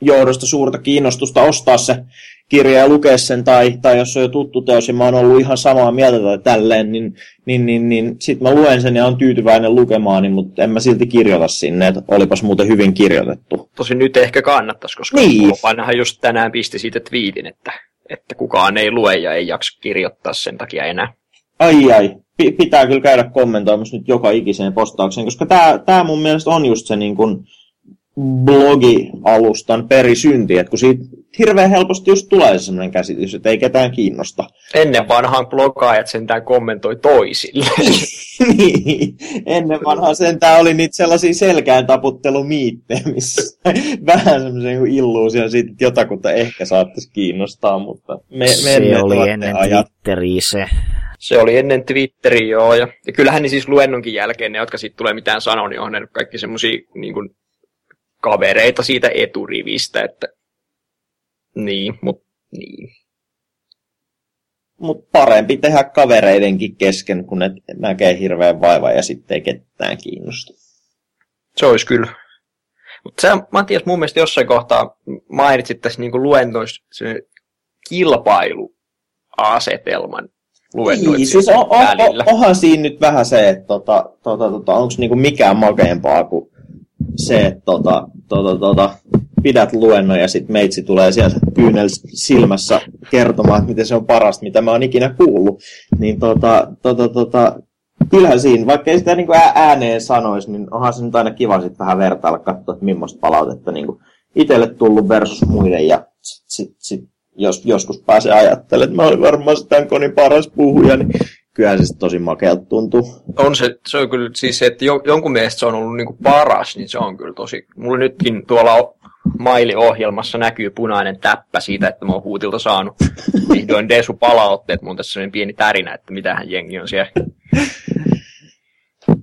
johdosta suurta kiinnostusta ostaa se kirja ja lukea sen, tai, tai jos on jo tuttu teos ja mä oon ollut ihan samaa mieltä tai tälleen, niin, niin, niin, niin sit mä luen sen ja on tyytyväinen lukemaan, niin, mutta en mä silti kirjoita sinne, että olipas muuten hyvin kirjoitettu. Tosi nyt ehkä kannattaisi, koska niin. Painahan just tänään pisti siitä twiitin, että, että kukaan ei lue ja ei jaksa kirjoittaa sen takia enää. Ai ai, P- pitää kyllä käydä kommentoimassa nyt joka ikiseen postaukseen, koska tämä mun mielestä on just se niin kun, blogialustan perisynti, että kun siitä hirveän helposti just tulee sellainen käsitys, että ei ketään kiinnosta. Ennen vanhaan blogaajat sentään kommentoi toisille. niin, ennen vanhaan sentään oli niitä sellaisia selkään taputtelumiittejä, missä vähän semmoisen illuusion siitä, että jotakuta ehkä saattaisi kiinnostaa, mutta me, se oli ennen ajat. Twitteriä se. Se oli ennen Twitteriä, joo. Ja, ja kyllähän niin siis luennonkin jälkeen ne, jotka sitten tulee mitään sanoa, niin on ne kaikki semmoisia niin kuin, kavereita siitä eturivistä, että niin, mutta niin. Mut parempi tehdä kavereidenkin kesken, kun ne näkee hirveän vaivaa ja sitten ei ketään kiinnosta. Se olisi kyllä. Mutta sä, Matias, mun mielestä jossain kohtaa mainitsit tässä niinku luennoissa se kilpailuasetelman luennoitsijat niin, siis on, on, on, onhan siinä nyt vähän se, että tota, tota, tota, onko niinku mikään makeampaa kuin se, että tota, tota, tota, pidät luennon ja sitten meitsi tulee sieltä kyynel silmässä kertomaan, että miten se on parasta, mitä mä oon ikinä kuullut. Niin tota, tota, tota, kyllähän siinä, vaikka ei sitä niin ääneen sanoisi, niin onhan se nyt aina kiva sitten vähän vertailla, katsoa, että millaista palautetta niin itselle tullut versus muiden ja sit, sit, sit, jos joskus pääsee ajattelemaan, että mä olin varmaan tämän konin paras puhuja, niin kyllähän se tosi makealta tuntuu. On se, se on kyllä siis se, että jonkun mielestä se on ollut niinku paras, niin se on kyllä tosi... Mulla nytkin tuolla mailiohjelmassa näkyy punainen täppä siitä, että mä oon huutilta saanut vihdoin Desu palautteet. Mun tässä on pieni tärinä, että mitähän jengi on siellä,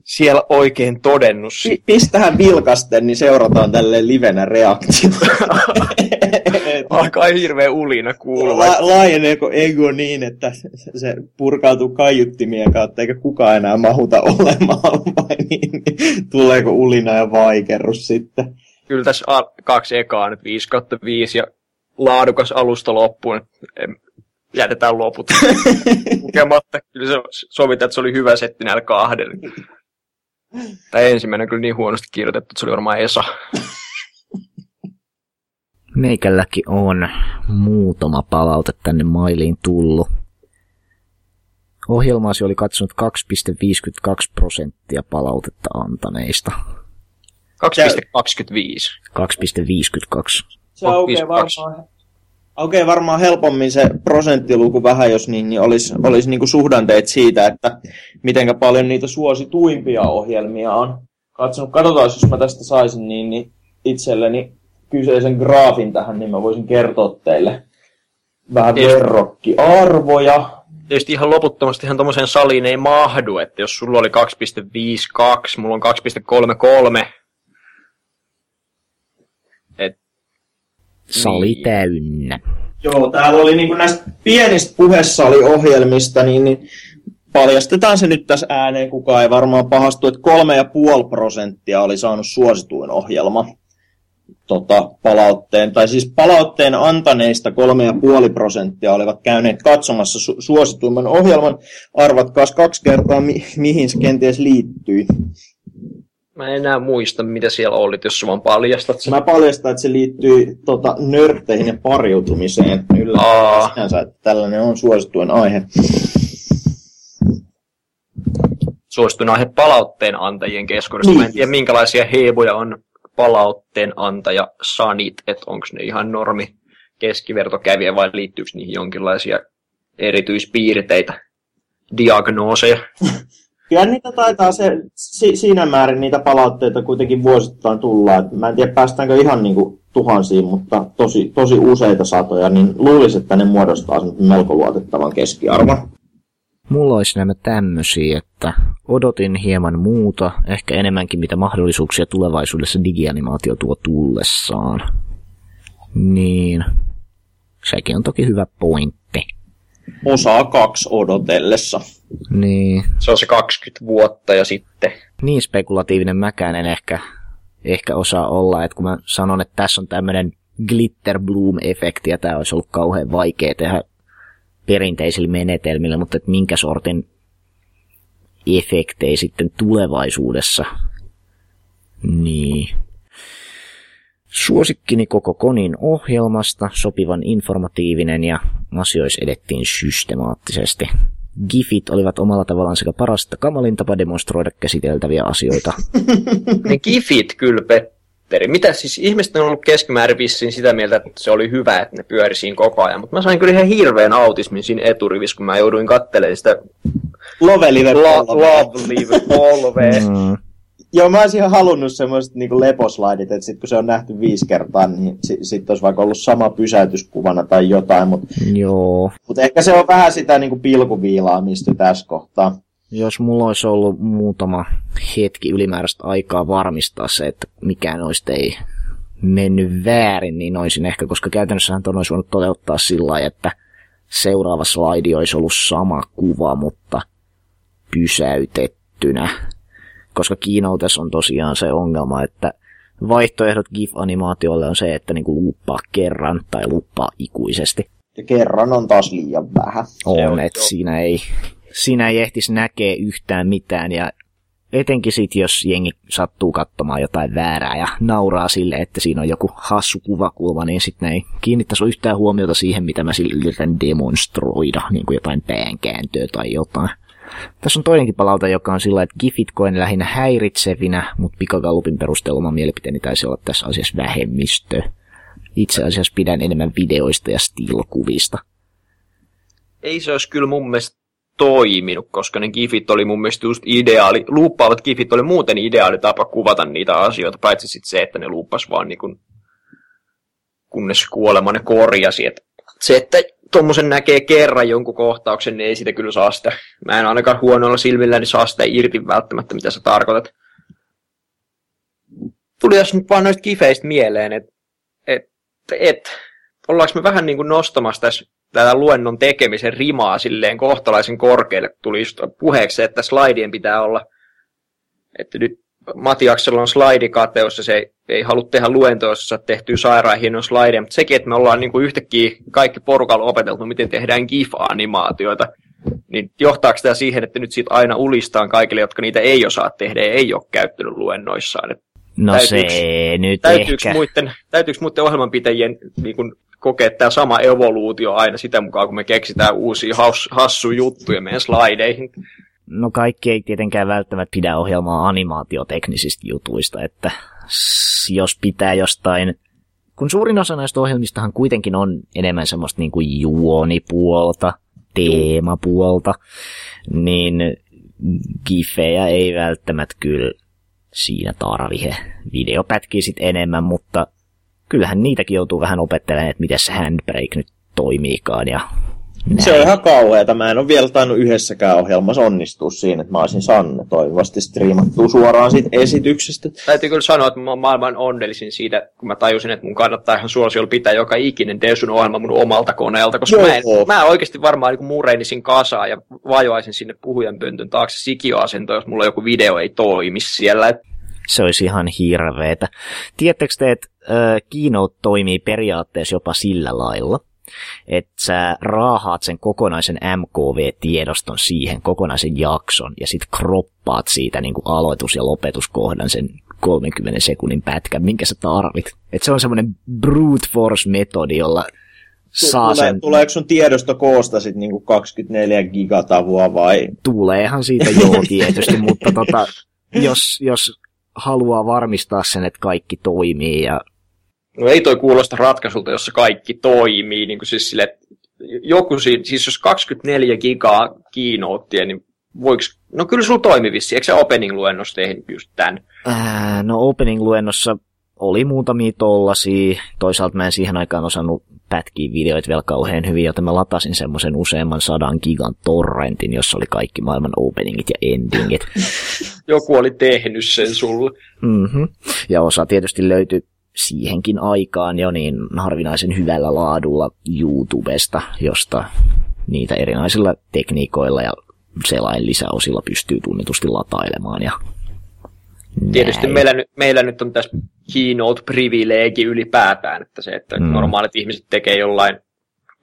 siellä oikein todennut. P- pistähän vilkasten, niin seurataan tälle livenä reaktio. Alkaa hirveä ulina kuulua. La- laajeneeko ego niin, että se purkautuu kaiuttimien kautta, eikä kukaan enää mahuta olemaan, vai niin, niin tuleeko ulina ja vaikerus sitten? Kyllä tässä kaksi ekaa nyt 5 kautta 5 ja laadukas alusta loppuun. Jätetään loput lukematta. Kyllä se sovitaan, että se oli hyvä setti näillä kahdella. Tai ensimmäinen kyllä niin huonosti kirjoitettu, että se oli varmaan Esa. Meikälläkin on muutama palaute tänne mailiin tullut. Ohjelmaasi oli katsonut 2,52 prosenttia palautetta antaneista. 2,25. 2,52. Se aukeaa varmaan, aukeaa varmaan helpommin se prosenttiluku vähän, jos niin, niin olisi, olisi niin kuin suhdanteet siitä, että miten paljon niitä suosituimpia ohjelmia on katsonut. Katsotaan, jos mä tästä saisin niin, niin itselleni kyseisen graafin tähän, niin mä voisin kertoa teille vähän verrokkiarvoja. Tietysti ihan loputtomasti ihan tommoseen saliin ei mahdu, että jos sulla oli 2.52, mulla on 2.33, et, Sali niin. täynnä. Joo, täällä oli niin näistä pienistä puhesaliohjelmista, niin, niin paljastetaan se nyt tässä ääneen, kukaan ei varmaan pahastu, että 3,5 prosenttia oli saanut suosituin ohjelma tota, palautteen, tai siis palautteen antaneista 3,5 prosenttia olivat käyneet katsomassa su- suosituimman ohjelman. Arvatkaas kaksi kertaa, mi- mihin se kenties liittyy. Mä en enää muista, mitä siellä oli, jos vaan paljastat sen. Mä paljastan, että se liittyy tota, nörtteihin ja pariutumiseen. Yllättävää sinänsä, että tällainen on suosituin aihe. Suosituin aihe palautteen antajien keskuudessa. Niin. Mä en tiedä, minkälaisia heeboja on palautteen antaja sanit, että onko ne ihan normi keskivertokävijä vai liittyykö niihin jonkinlaisia erityispiirteitä, diagnooseja? Kyllä niitä taitaa se, si, siinä määrin niitä palautteita kuitenkin vuosittain tulla. Et mä en tiedä päästäänkö ihan niinku tuhansiin, mutta tosi, tosi useita satoja, niin luulisin, että ne muodostaa melko luotettavan keskiarvon. Mulla olisi nämä tämmöisiä, että odotin hieman muuta, ehkä enemmänkin mitä mahdollisuuksia tulevaisuudessa digianimaatio tuo tullessaan. Niin, sekin on toki hyvä pointti. Osaa kaksi odotellessa. Niin. Se on se 20 vuotta ja sitten. Niin spekulatiivinen mäkään en ehkä, ehkä osaa olla, että kun mä sanon, että tässä on tämmöinen glitter bloom-efekti ja tämä olisi ollut kauhean vaikea tehdä perinteisillä menetelmillä, mutta että minkä sortin efektejä sitten tulevaisuudessa. Niin. Suosikkini koko Konin ohjelmasta, sopivan informatiivinen ja asioissa edettiin systemaattisesti. Gifit olivat omalla tavallaan sekä paras että kamalin tapa demonstroida käsiteltäviä asioita. ne gifit kyllä, Petteri. Mitä siis ihmiset on ollut keskimäärin vissiin sitä mieltä, että se oli hyvä, että ne pyöri siinä koko ajan. Mutta mä sain kyllä ihan hirveän autismin siinä eturivissä, kun mä jouduin katselemaan sitä Love Live La- Love Live polve. mm. Joo, mä olisin ihan halunnut semmoiset niinku leposlaidit, että sit kun se on nähty viisi kertaa, niin sitten sit olisi vaikka ollut sama pysäytyskuvana tai jotain, mutta Joo. Mut ehkä se on vähän sitä niinku pilkuviilaamista tässä kohtaa. Jos mulla olisi ollut muutama hetki ylimääräistä aikaa varmistaa se, että mikään noista ei mennyt väärin, niin olisin ehkä, koska käytännössähän ton olisi voinut toteuttaa sillä lailla, että seuraava slaidi olisi ollut sama kuva, mutta pysäytettynä. Koska Keynotes on tosiaan se ongelma, että vaihtoehdot GIF-animaatiolle on se, että niinku luppaa kerran tai luppaa ikuisesti. Ja kerran on taas liian vähän. On, että siinä ei, siinä ei ehtisi näkee yhtään mitään ja etenkin sit, jos jengi sattuu katsomaan jotain väärää ja nauraa sille, että siinä on joku hassu kuvakulma, niin sitten ei kiinnittäisi yhtään huomiota siihen, mitä mä sille yritän demonstroida, niin kuin jotain päänkääntöä tai jotain. Tässä on toinenkin palaute, joka on sillä, että gifit koen lähinnä häiritsevinä, mutta pikagallupin perusteella oma mielipiteeni taisi olla tässä asiassa vähemmistö. Itse asiassa pidän enemmän videoista ja stilkuvista. Ei se olisi kyllä mun mielestä toiminut, koska ne gifit oli mun mielestä just ideaali, luuppaavat gifit oli muuten ideaali tapa kuvata niitä asioita, paitsi sitten se, että ne luuppas vaan niin kuin, kunnes kuolema ne korjasi. Et se, että tuommoisen näkee kerran jonkun kohtauksen, niin ei sitä kyllä saa sitä. Mä en ainakaan huonoilla silmillä, niin saa sitä irti välttämättä, mitä sä tarkoitat. Tuli tässä nyt vaan noista kifeistä mieleen, että et, et, ollaanko me vähän niin kuin nostamassa tässä tätä luennon tekemisen rimaa silleen kohtalaisen korkealle, tuli just puheeksi, että slaidien pitää olla, että nyt Matiaksella on slaidikateus ja se ei, ei halua tehdä luentoa, jossa tehtyä sairaan hienon slaideja, mutta sekin, että me ollaan niin kuin yhtäkkiä kaikki porukalla opeteltu, miten tehdään GIF-animaatioita, niin johtaako tämä siihen, että nyt siitä aina ulistaan kaikille, jotka niitä ei osaa tehdä ja ei ole käyttänyt luennoissaan? No Täytyyks- se nyt Täytyykö ehkä. muiden, täytyykö muiden ohjelmanpitäjien niin kun, kokea tämä sama evoluutio aina sitä mukaan, kun me keksitään uusia haus, hassuja juttuja meidän slaideihin? No kaikki ei tietenkään välttämättä pidä ohjelmaa animaatioteknisistä jutuista, että jos pitää jostain, kun suurin osa näistä ohjelmistahan kuitenkin on enemmän semmoista niin kuin juonipuolta, teemapuolta, niin gifejä ei välttämättä kyllä siinä tarvihe. Video pätkii sit enemmän, mutta kyllähän niitäkin joutuu vähän opettelemaan, että miten se handbrake nyt toimiikaan ja näin. Se on ihan kauheata. Mä en ole vielä tainnut yhdessäkään ohjelmassa onnistua siinä, että mä olisin saanut ne toivottavasti striimattua suoraan siitä esityksestä. Täytyy kyllä sanoa, että mä oon maailman onnellisin siitä, kun mä tajusin, että mun kannattaa ihan suosiolla pitää joka ikinen Desun ohjelma mun omalta koneelta, koska Joo. mä, en, mä oikeasti varmaan niin mureinisin kasaa ja vajoaisin sinne puhujan pöntön taakse sikioasentoon, jos mulla joku video ei toimi siellä. Se olisi ihan hirveetä. Tiedättekö te, että äh, Keynote toimii periaatteessa jopa sillä lailla, että sä raahaat sen kokonaisen MKV-tiedoston siihen, kokonaisen jakson, ja sit kroppaat siitä niin kuin aloitus- ja lopetuskohdan sen 30 sekunnin pätkän, minkä sä tarvit. Et se on semmoinen brute force-metodi, jolla saa Tule, sen, Tuleeko sun tiedosto koosta sit niinku 24 gigatavua vai? tuleehan siitä joo tietysti, mutta tota, jos, jos haluaa varmistaa sen, että kaikki toimii ja No ei toi kuulosta ratkaisulta, jossa kaikki toimii, niin kuin siis sille, että joku siinä, siis jos 24 gigaa kiinouttia, niin voiko, no kyllä sulla toimi vissi, eikö se opening-luennos tehnyt just tämän? Ää, no opening-luennossa oli muutamia tollasia. Toisaalta mä en siihen aikaan osannut pätkiä videoita vielä kauhean hyvin, joten mä latasin semmoisen useamman sadan gigan torrentin, jossa oli kaikki maailman openingit ja endingit. Joku oli tehnyt sen sulle. Mm-hmm. Ja osa tietysti löytyi siihenkin aikaan jo niin harvinaisen hyvällä laadulla YouTubesta, josta niitä erinäisillä tekniikoilla ja selain lisäosilla pystyy tunnetusti latailemaan. Ja Tietysti näin. meillä, nyt- meillä nyt on tässä keynote-privileegi ylipäätään, että se, että Mm. normaalit ihmiset tekee jollain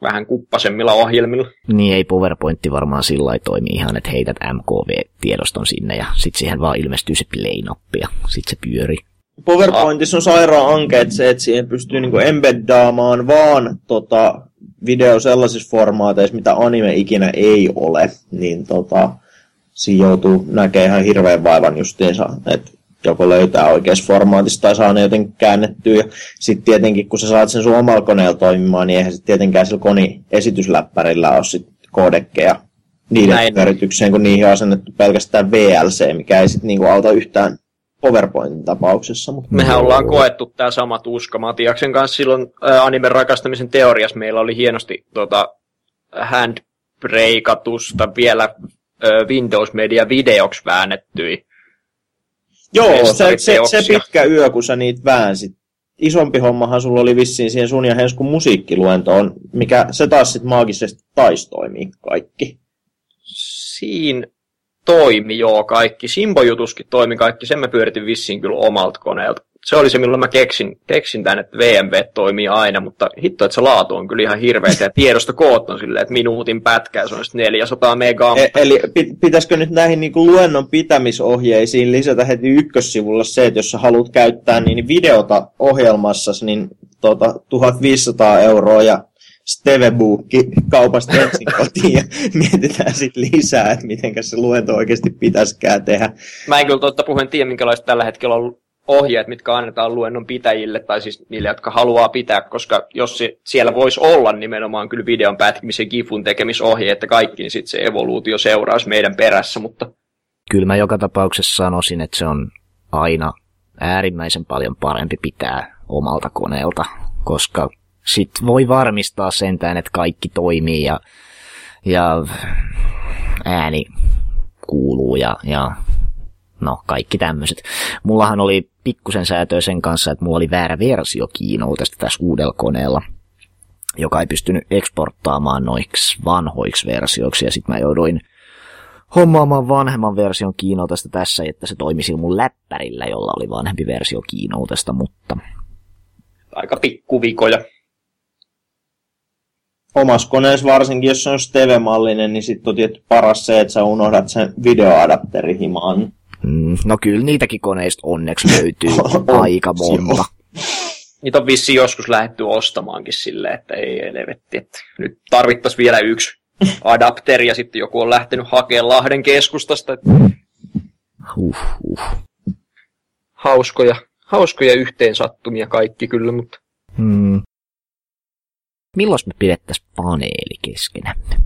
vähän kuppasemmilla ohjelmilla. Niin ei PowerPointti varmaan sillä lailla toimi ihan, että heität MKV-tiedoston sinne ja sitten siihen vaan ilmestyy se play-nappi ja sitten se pyörii. PowerPointissa on sairaan ankeet se, että siihen pystyy niinku embeddaamaan vaan tota, video sellaisissa formaateissa, mitä anime ikinä ei ole. Niin tota, siinä joutuu näkemään ihan hirveän vaivan justiinsa, että joko löytää oikeassa formaatissa tai saa ne jotenkin käännettyä. Sitten tietenkin, kun sä saat sen sun omalla koneella toimimaan, niin eihän sitten tietenkään sillä koni esitysläppärillä ole sit kodekkeja niiden Näin. pyöritykseen, kun niihin on asennettu pelkästään VLC, mikä ei sitten niinku auta yhtään PowerPointin tapauksessa. Mutta Mehän ollaan koettu tämä sama tuska. Matiaksen kanssa silloin ää, animen rakastamisen teoriassa meillä oli hienosti tota, handbreakatusta vielä ää, Windows Media videoksi väännettyi. Joo, se, se, se, pitkä yö, kun sä niitä väänsit. Isompi hommahan sulla oli vissiin siihen sun ja Henskun musiikkiluentoon, mikä se taas sitten maagisesti taisi toimii kaikki. Siinä toimi joo kaikki. Simbo-jutuskin toimi kaikki. Sen mä pyöritin vissiin kyllä omalta koneelta. Se oli se, milloin mä keksin, keksin tämän, että VMV toimii aina, mutta hitto, että se laatu on kyllä ihan hirveä. Ja tiedostokoot on silleen, että minuutin pätkä se on sitten 400 megaa. E- eli pit- pitäisikö nyt näihin niinku luennon pitämisohjeisiin lisätä heti ykkössivulla se, että jos sä haluat käyttää niin videota ohjelmassa, niin tota, 1500 euroa ja Stevebookki kaupasta ensin kotiin ja mietitään sitten lisää, että miten se luento oikeasti pitäisikään tehdä. Mä en kyllä totta puheen tiedä, minkälaiset tällä hetkellä on ohjeet, mitkä annetaan luennon pitäjille, tai siis niille, jotka haluaa pitää, koska jos se, siellä voisi olla nimenomaan kyllä videon pätkimisen gifun tekemisohje, että kaikki, niin sitten se evoluutio seuraisi meidän perässä, mutta Kyllä mä joka tapauksessa sanoisin, että se on aina äärimmäisen paljon parempi pitää omalta koneelta, koska sit voi varmistaa sentään, että kaikki toimii ja, ja ääni kuuluu ja, ja no kaikki tämmöiset. Mullahan oli pikkusen säätöä sen kanssa, että mulla oli väärä versio Keynoteista tässä uudella koneella, joka ei pystynyt eksporttaamaan noiksi vanhoiksi versioiksi ja sitten mä jouduin hommaamaan vanhemman version Keynoteista tässä, että se toimisi mun läppärillä, jolla oli vanhempi versio Keynoteista, mutta aika pikkuvikoja. Omassa koneessa varsinkin, jos se on Steve-mallinen, niin sitten on tietty paras se, että sä unohdat sen videoadapterihimaan. Mm, no kyllä niitäkin koneista onneksi löytyy aika monta. Niitä on vissi joskus lähdetty ostamaankin silleen, että ei elevetti. Että nyt tarvittaisiin vielä yksi adapteri ja sitten joku on lähtenyt hakemaan Lahden keskustasta. Että Huh, huh. hauskoja, hauskoja yhteensattumia kaikki kyllä, mutta Hmm. Milloin me pidettäisiin paneeli keskenämme?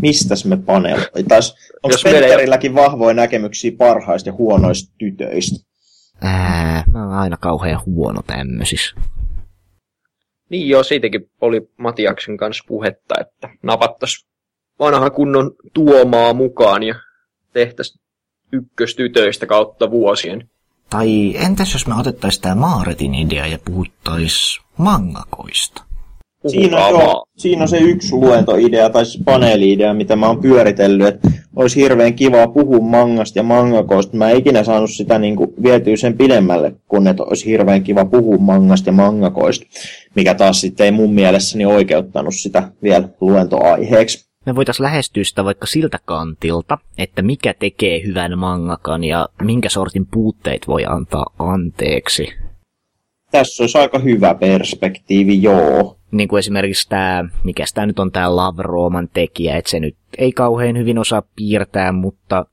Mistäs me paneeltaisiin? Onko Jos meillä ei- Spencerilläkin vahvoja näkemyksiä parhaista ja huonoista tytöistä? Ää, mä oon aina kauhean huono tämmöisissä. niin joo, siitäkin oli Matiaksen kanssa puhetta, että napattaisiin vanha kunnon tuomaa mukaan ja tehtäisiin ykköstytöistä kautta vuosien. Tai entäs jos me otettaisiin tää Maaretin idea ja puhuttais mangakoista? Siinä on, joo, siinä on se yksi luentoidea tai paneeli-idea, mitä mä oon pyöritellyt, että olisi hirveän kivaa puhua mangasta ja mangakoista. Mä en ikinä saanut sitä niin kuin vietyä sen pidemmälle, kun että olisi hirveän kiva puhua mangasta ja mangakoista, mikä taas sitten ei mun mielessäni oikeuttanut sitä vielä luentoaiheeksi. Me voitais lähestyä sitä vaikka siltä kantilta, että mikä tekee hyvän mangakan ja minkä sortin puutteet voi antaa anteeksi. Tässä olisi aika hyvä perspektiivi, joo. Niin kuin esimerkiksi tämä, mikä tämä nyt on tämä Lavrooman tekijä, että se nyt ei kauhean hyvin osaa piirtää, mutta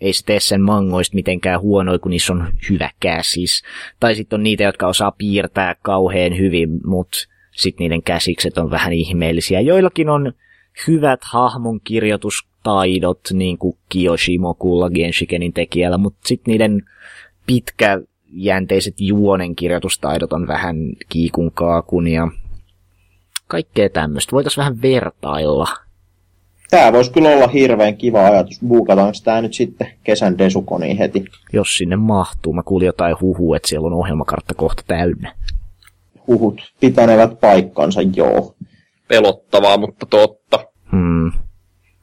ei se tee sen mangoista mitenkään huonoja, kun niissä on hyvä käsis. Tai sitten on niitä, jotka osaa piirtää kauhean hyvin, mutta sitten niiden käsikset on vähän ihmeellisiä. Joillakin on hyvät hahmonkirjoitustaidot, niin kuin Kiyoshimokulla Genshikenin tekijällä, mutta sitten niiden pitkäjänteiset juonenkirjoitustaidot on vähän kiikun kaakun ja kaikkea tämmöistä. Voitaisiin vähän vertailla. Tämä voisi kyllä olla hirveän kiva ajatus. Buukataanko tämä nyt sitten kesän desukoniin heti? jos sinne mahtuu. Mä kuulin jotain huhua, että siellä on ohjelmakartta kohta täynnä. Huhut pitänevät paikkansa, joo. Pelottavaa, mutta totta. Hmm.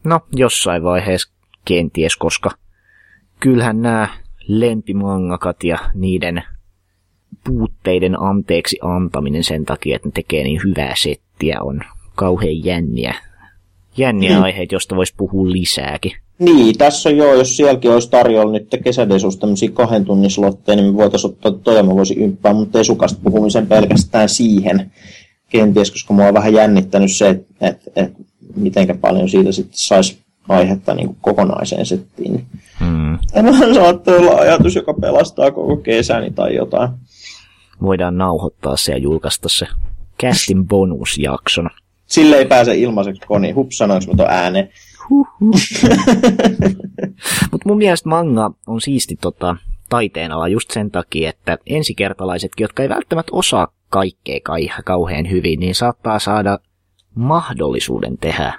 No, jossain vaiheessa kenties, koska kyllähän nämä lempimangakat ja niiden puutteiden anteeksi antaminen sen takia, että ne tekee niin hyvää settiä, on kauhean jänniä. Jänniä Mm. aiheita, josta voisi puhua lisääkin. Niin, tässä on joo, jos sielläkin olisi tarjolla nyt kesädesusta tämmöisiä kahden tunnin slotteja, niin me voitaisiin ottaa toi ja mä voisin ympää mun desukasta puhumisen pelkästään siihen. Kenties, koska mua on vähän jännittänyt se, että et, et, mitenkä paljon siitä sitten saisi aihetta niin kuin kokonaiseen settiin. Hmm. Tämähän saattaa olla ajatus, joka pelastaa koko kesäni tai jotain. Voidaan nauhoittaa se ja julkaista se castin bonusjaksona. Sille ei pääse ilmaiseksi koni. Hups, sanoinko mä tuon ääneen. Mutta mun mielestä manga on siisti tota, taiteenala just sen takia, että ensikertalaisetkin, jotka ei välttämättä osaa kaikkea kai, kauhean hyvin, niin saattaa saada mahdollisuuden tehdä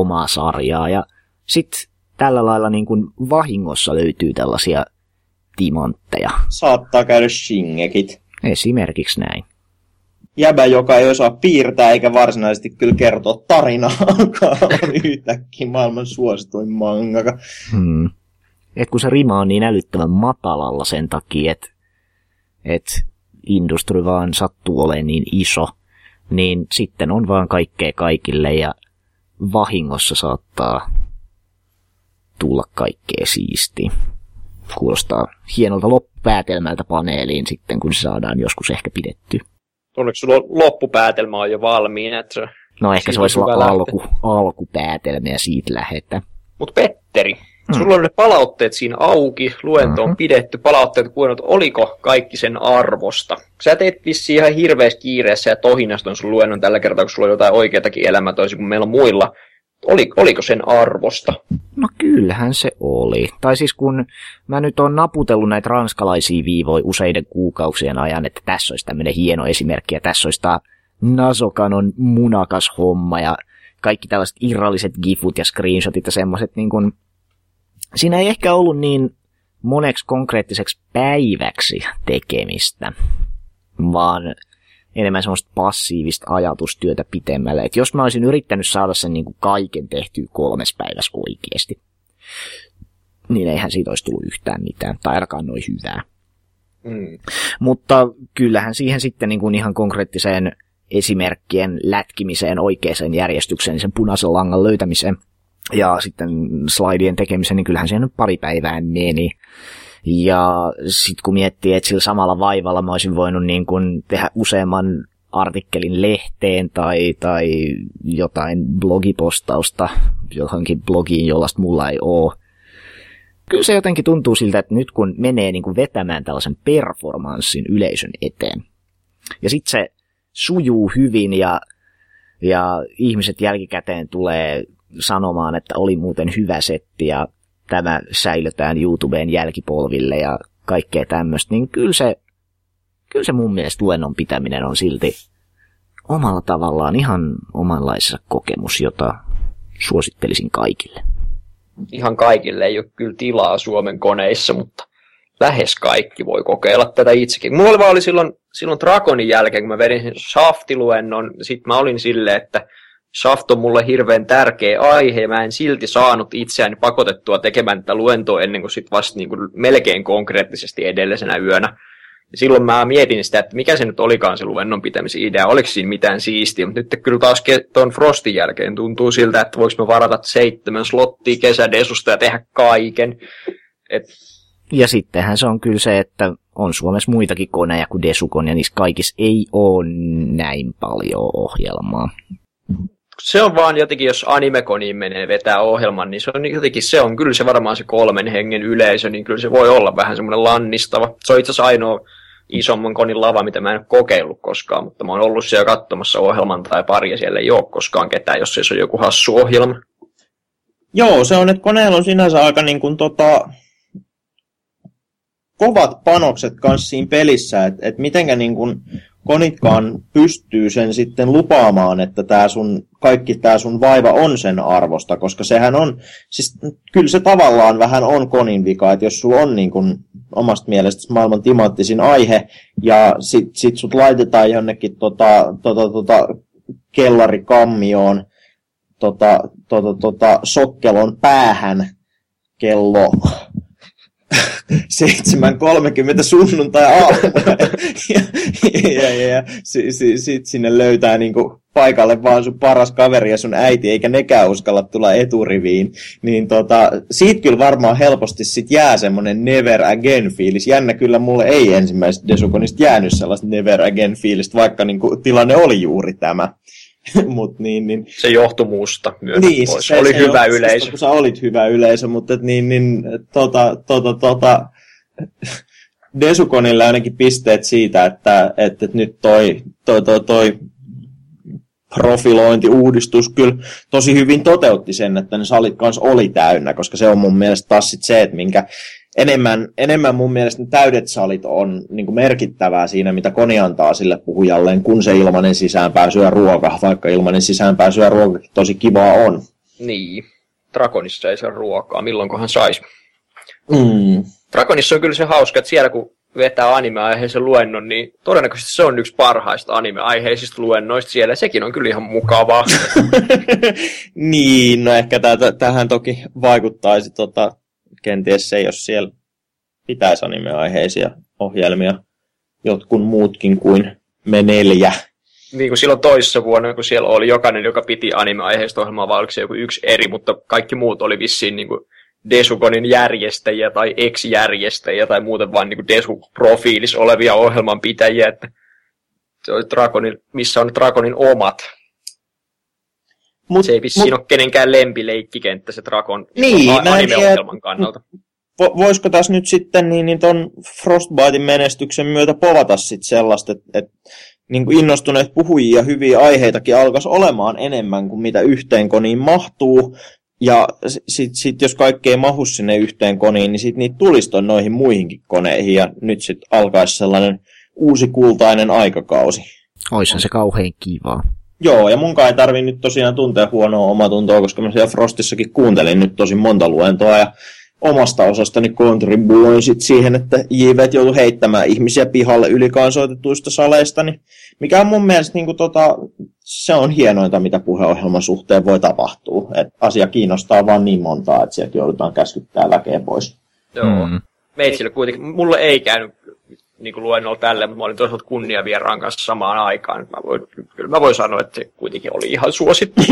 omaa sarjaa. Ja sitten tällä lailla niin kun vahingossa löytyy tällaisia timantteja. Saattaa käydä shingekit. Esimerkiksi näin. jäbä, joka ei osaa piirtää eikä varsinaisesti kyllä kertoa tarinaa, on yhtäkkiä maailman suosituin mangaka. Hmm. Et kun se rima on niin älyttömän matalalla sen takia, että et industry vaan sattuu olemaan niin iso, niin sitten on vaan kaikkea kaikille ja vahingossa saattaa tulla kaikkea siistiä. Kuulostaa hienolta loppupäätelmältä paneeliin sitten, kun se saadaan joskus ehkä pidetty. Onneksi sulla loppupäätelmä on jo valmiina. Että se... No ehkä se voisi olla alku, alkupäätelmä ja siitä lähettä. Mutta Petteri, Hmm. sulla on ne palautteet siinä auki, luento on Mhm. pidetty, palautteet kuunneltu, oliko kaikki sen arvosta? Sä teit vissiin ihan hirveässä kiireessä ja tohinasta on sun luennon tällä kertaa, kun sulla on jotain oikeatakin elämää toisin kuin meillä on muilla. Oli, oliko sen arvosta? No kyllähän se oli. Tai siis kun mä nyt on naputellut näitä ranskalaisia viivoja useiden kuukausien ajan, että tässä olisi tämmöinen hieno esimerkki ja tässä olisi tää Nasokanon munakas homma ja kaikki tällaiset irralliset gifut ja screenshotit ja semmoiset niin kun... Siinä ei ehkä ollut niin moneksi konkreettiseksi päiväksi tekemistä, vaan enemmän semmoista passiivista ajatustyötä pitemmälle. Et jos mä olisin yrittänyt saada sen niin kuin kaiken tehtyä kolmes päivässä oikeasti, niin eihän siitä olisi tullut yhtään mitään, tai ainakaan noin hyvää. Mm. Mutta kyllähän siihen sitten niin kuin ihan konkreettiseen esimerkkien lätkimiseen oikeaan järjestykseen, sen punaisen langan löytämiseen, ja sitten slaidien tekemisen, niin kyllähän se nyt pari päivää meni. Ja sitten kun miettii, että sillä samalla vaivalla mä olisin voinut niin kun tehdä useamman artikkelin lehteen tai, tai jotain blogipostausta johonkin blogiin, jollaista mulla ei ole. Kyllä se jotenkin tuntuu siltä, että nyt kun menee niin kuin vetämään tällaisen performanssin yleisön eteen, ja sitten se sujuu hyvin ja, ja ihmiset jälkikäteen tulee sanomaan, että oli muuten hyvä setti ja tämä säilytään YouTubeen jälkipolville ja kaikkea tämmöistä, niin kyllä se, kyllä se mun mielestä luennon pitäminen on silti omalla tavallaan ihan omanlaisessa kokemus, jota suosittelisin kaikille. Ihan kaikille ei ole kyllä tilaa Suomen koneissa, mutta lähes kaikki voi kokeilla tätä itsekin. Mulla oli silloin, silloin Dragonin jälkeen, kun mä vedin sen Shaftiluennon, sit mä olin silleen, että Shaft on mulle hirveän tärkeä aihe, ja mä en silti saanut itseäni pakotettua tekemään tätä luentoa ennen kuin sit vasta niin kuin melkein konkreettisesti edellisenä yönä. Ja silloin mä mietin sitä, että mikä se nyt olikaan se luennon pitämisen idea, oliko siinä mitään siistiä, mutta nyt kyllä taas tuon Frostin jälkeen tuntuu siltä, että voiko mä varata seitsemän slottia kesädesusta ja tehdä kaiken. Et... Ja sittenhän se on kyllä se, että on Suomessa muitakin koneja kuin Desukon, ja niissä kaikissa ei ole näin paljon ohjelmaa se on vaan jotenkin, jos animekoniin menee vetää ohjelman, niin se on jotenkin, se on kyllä se varmaan se kolmen hengen yleisö, niin kyllä se voi olla vähän semmoinen lannistava. Se on itse asiassa ainoa isomman konin lava, mitä mä en ole kokeillut koskaan, mutta mä oon ollut siellä katsomassa ohjelman tai pari, ja siellä ei ole koskaan ketään, jos se on joku hassu ohjelma. Joo, se on, että koneella on sinänsä aika niin kuin tota, kovat panokset kanssa siinä pelissä, että et mitenkä niin kuin konitkaan pystyy sen sitten lupaamaan, että tää sun, kaikki tämä sun vaiva on sen arvosta, koska sehän on, siis kyllä se tavallaan vähän on konin vika, että jos sulla on niin kun omasta mielestä maailman timanttisin aihe, ja sit, sit sut laitetaan jonnekin tota, tota, tota, kellarikammioon, tota, tota, tota, sokkelon päähän kello 7.30 sunnuntai aamulla. ja, ja, ja, ja si, si, sit sinne löytää niinku paikalle vaan sun paras kaveri ja sun äiti, eikä nekään uskalla tulla eturiviin. Niin tota, siitä kyllä varmaan helposti sit jää semmonen never again fiilis. Jännä kyllä mulle ei ensimmäisestä Desukonista jäänyt sellaista never again fiilistä, vaikka niinku tilanne oli juuri tämä. Mut niin, niin, se johtui muusta myös niin, pois. Se, oli se hyvä johtu, yleisö. Kun sä olit hyvä yleisö, mutta et niin, niin, tota, tota, tota, Desukonille ainakin pisteet siitä, että, että, että nyt toi, toi, toi, toi profilointiuudistus kyllä tosi hyvin toteutti sen, että ne salit kanssa oli täynnä, koska se on mun mielestä taas sit se, että minkä enemmän, enemmän mun mielestä ne täydet salit on niin kuin merkittävää siinä, mitä koni antaa sille puhujalleen, kun se ilmanen sisäänpääsyä ruoka, vaikka ilmanen sisäänpääsyä ruoka tosi kivaa on. Niin, Dragonissa ei saa ruokaa, milloinkohan saisi. Mm. Dragonissa on kyllä se hauska, että siellä kun vetää anime-aiheisen luennon, niin todennäköisesti se on yksi parhaista anime-aiheisista luennoista siellä. Sekin on kyllä ihan mukavaa. niin, no ehkä tähän toki vaikuttaisi tota, kenties se, jos siellä pitäisi anime-aiheisia ohjelmia jotkun muutkin kuin me neljä. Niin kuin silloin toisessa vuonna, kun siellä oli jokainen, joka piti anime-aiheista ohjelmaa, vai oliko se joku yksi eri, mutta kaikki muut oli vissiin niin kuin Desukonin järjestäjiä tai ex-järjestäjiä tai muuten vain niin Desu-profiilis olevia ohjelmanpitäjiä, että se oli Dragonin, missä on Dragonin omat. Mut, se ei vissiin mut, ole kenenkään lempileikkikenttä se Dragon niin, anime-ohjelman kannalta. Voisiko tässä nyt sitten niin, niin ton Frostbitein menestyksen myötä povata sitten sellaista, että et, niin kuin innostuneet puhujia hyviä aiheitakin alkaisi olemaan enemmän kuin mitä yhteen koniin mahtuu, ja sitten sit, jos kaikki ei mahu sinne yhteen koniin, niin sitten niitä tulisi noihin muihinkin koneihin, ja nyt sitten alkaisi sellainen uusi kultainen aikakausi. Oishan se kauhean kivaa. Joo, ja munkaan ei tarvi nyt tosiaan tuntea huonoa omatuntoa, koska mä siellä Frostissakin kuuntelin nyt tosi monta luentoa, ja omasta osastani kontribuoin sit siihen, että JVt joutu heittämään ihmisiä pihalle ylikansoitetuista saleista, niin mikä on mun mielestä niin kuin, tota, se on hienointa, mitä puheohjelman suhteen voi tapahtua. Et asia kiinnostaa vaan niin montaa, että sieltä joudutaan käskyttää väkeä pois. Joo. Mm. Meitsille kuitenkin, mulle ei käynyt niin kuin luennolla tälle, mutta mä olin toisaalta kunnia vieraan kanssa samaan aikaan. Mä voin, kyllä mä voin sanoa, että se kuitenkin oli ihan suosittu.